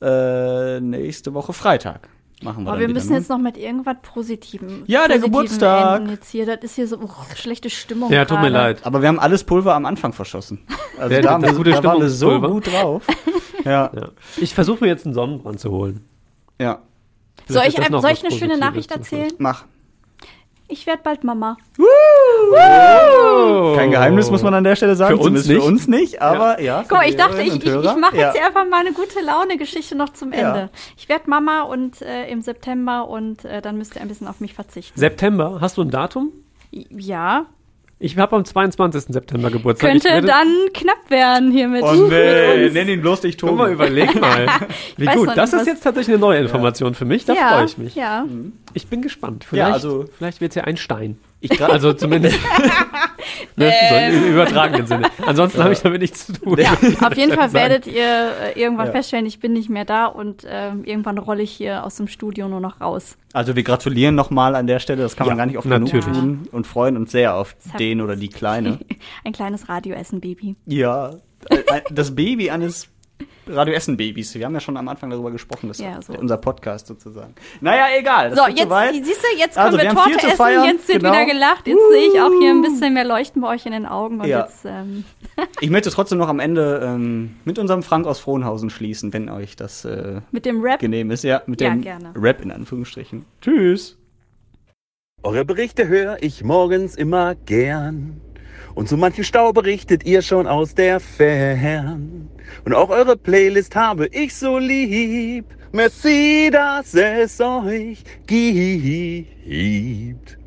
Äh, nächste Woche Freitag machen wir Aber wir müssen ne? jetzt noch mit irgendwas Positivem. Ja, der Geburtstag. enden Jetzt hier, das ist hier so uch, schlechte Stimmung. Ja, tut mir gerade. leid. Aber wir haben alles Pulver am Anfang verschossen. Also Der- da, haben das wir, gute da waren wir so gut drauf. Ja, Ja. Ich versuche mir jetzt einen Sonnenbrand zu holen. ja. Soll ich, soll ich eine schöne Nachricht erzählen? Mach. Ich werde bald Mama. Kein Geheimnis muss man an der Stelle sagen. Für uns nicht. für uns nicht, aber ja. für Guck mal, ich dachte, ich, ich, ich mache jetzt ja. hier einfach mal eine gute Laune-Geschichte noch zum Ja. Ende. Ich werde Mama und äh, im September und äh, dann müsst ihr ein bisschen auf mich verzichten. September, hast du ein Datum? ja, Ich habe am 22. September Geburtstag. könnte dann knapp werden hier mit, Oh mit nee, uns. nenn ihn bloß nicht Tobi. mal, überleg mal. Wie gut, das nicht, ist jetzt tatsächlich eine neue Information für mich. Da ja, freue ich mich. Ja. Ich bin gespannt. Vielleicht, also- vielleicht wird es ja ein Stein. Ich grad- Also zumindest ne, so im übertragenen Sinne. Ansonsten habe ich damit nichts zu tun. Ja, auf jeden Fall Sagen. werdet ihr äh, irgendwann Ja. feststellen, ich bin nicht mehr da und ähm, irgendwann rolle ich hier aus dem Studio nur noch raus. Also wir gratulieren nochmal an der Stelle, das kann man Ja, gar nicht oft natürlich. genug tun und freuen uns sehr auf hat- den oder die Kleine. Ein kleines Radioessen-Baby. ja, äh, äh, das Baby eines Radio Essen Babys. Wir haben ja schon am Anfang darüber gesprochen, das Ja, ist so. unser Podcast sozusagen. Naja, egal. Das So, jetzt, soweit. siehst du, jetzt können Also, wir, wir Torte viel zu essen, feiern, jetzt wird genau. wieder gelacht, jetzt sehe ich auch hier ein bisschen mehr Leuchten bei euch in den Augen und Ja. jetzt, ähm, Ich möchte trotzdem noch am Ende ähm, mit unserem Frank aus Frohnhausen schließen, wenn euch das äh, mit dem Rap. genehm ist. Ja, mit Ja, dem gerne. Rap in Anführungsstrichen. Tschüss. Eure Berichte höre ich morgens immer gern. Und so manchen Stau berichtet ihr schon aus der Fern. Und auch eure Playlist habe ich so lieb. Merci, dass es euch gibt.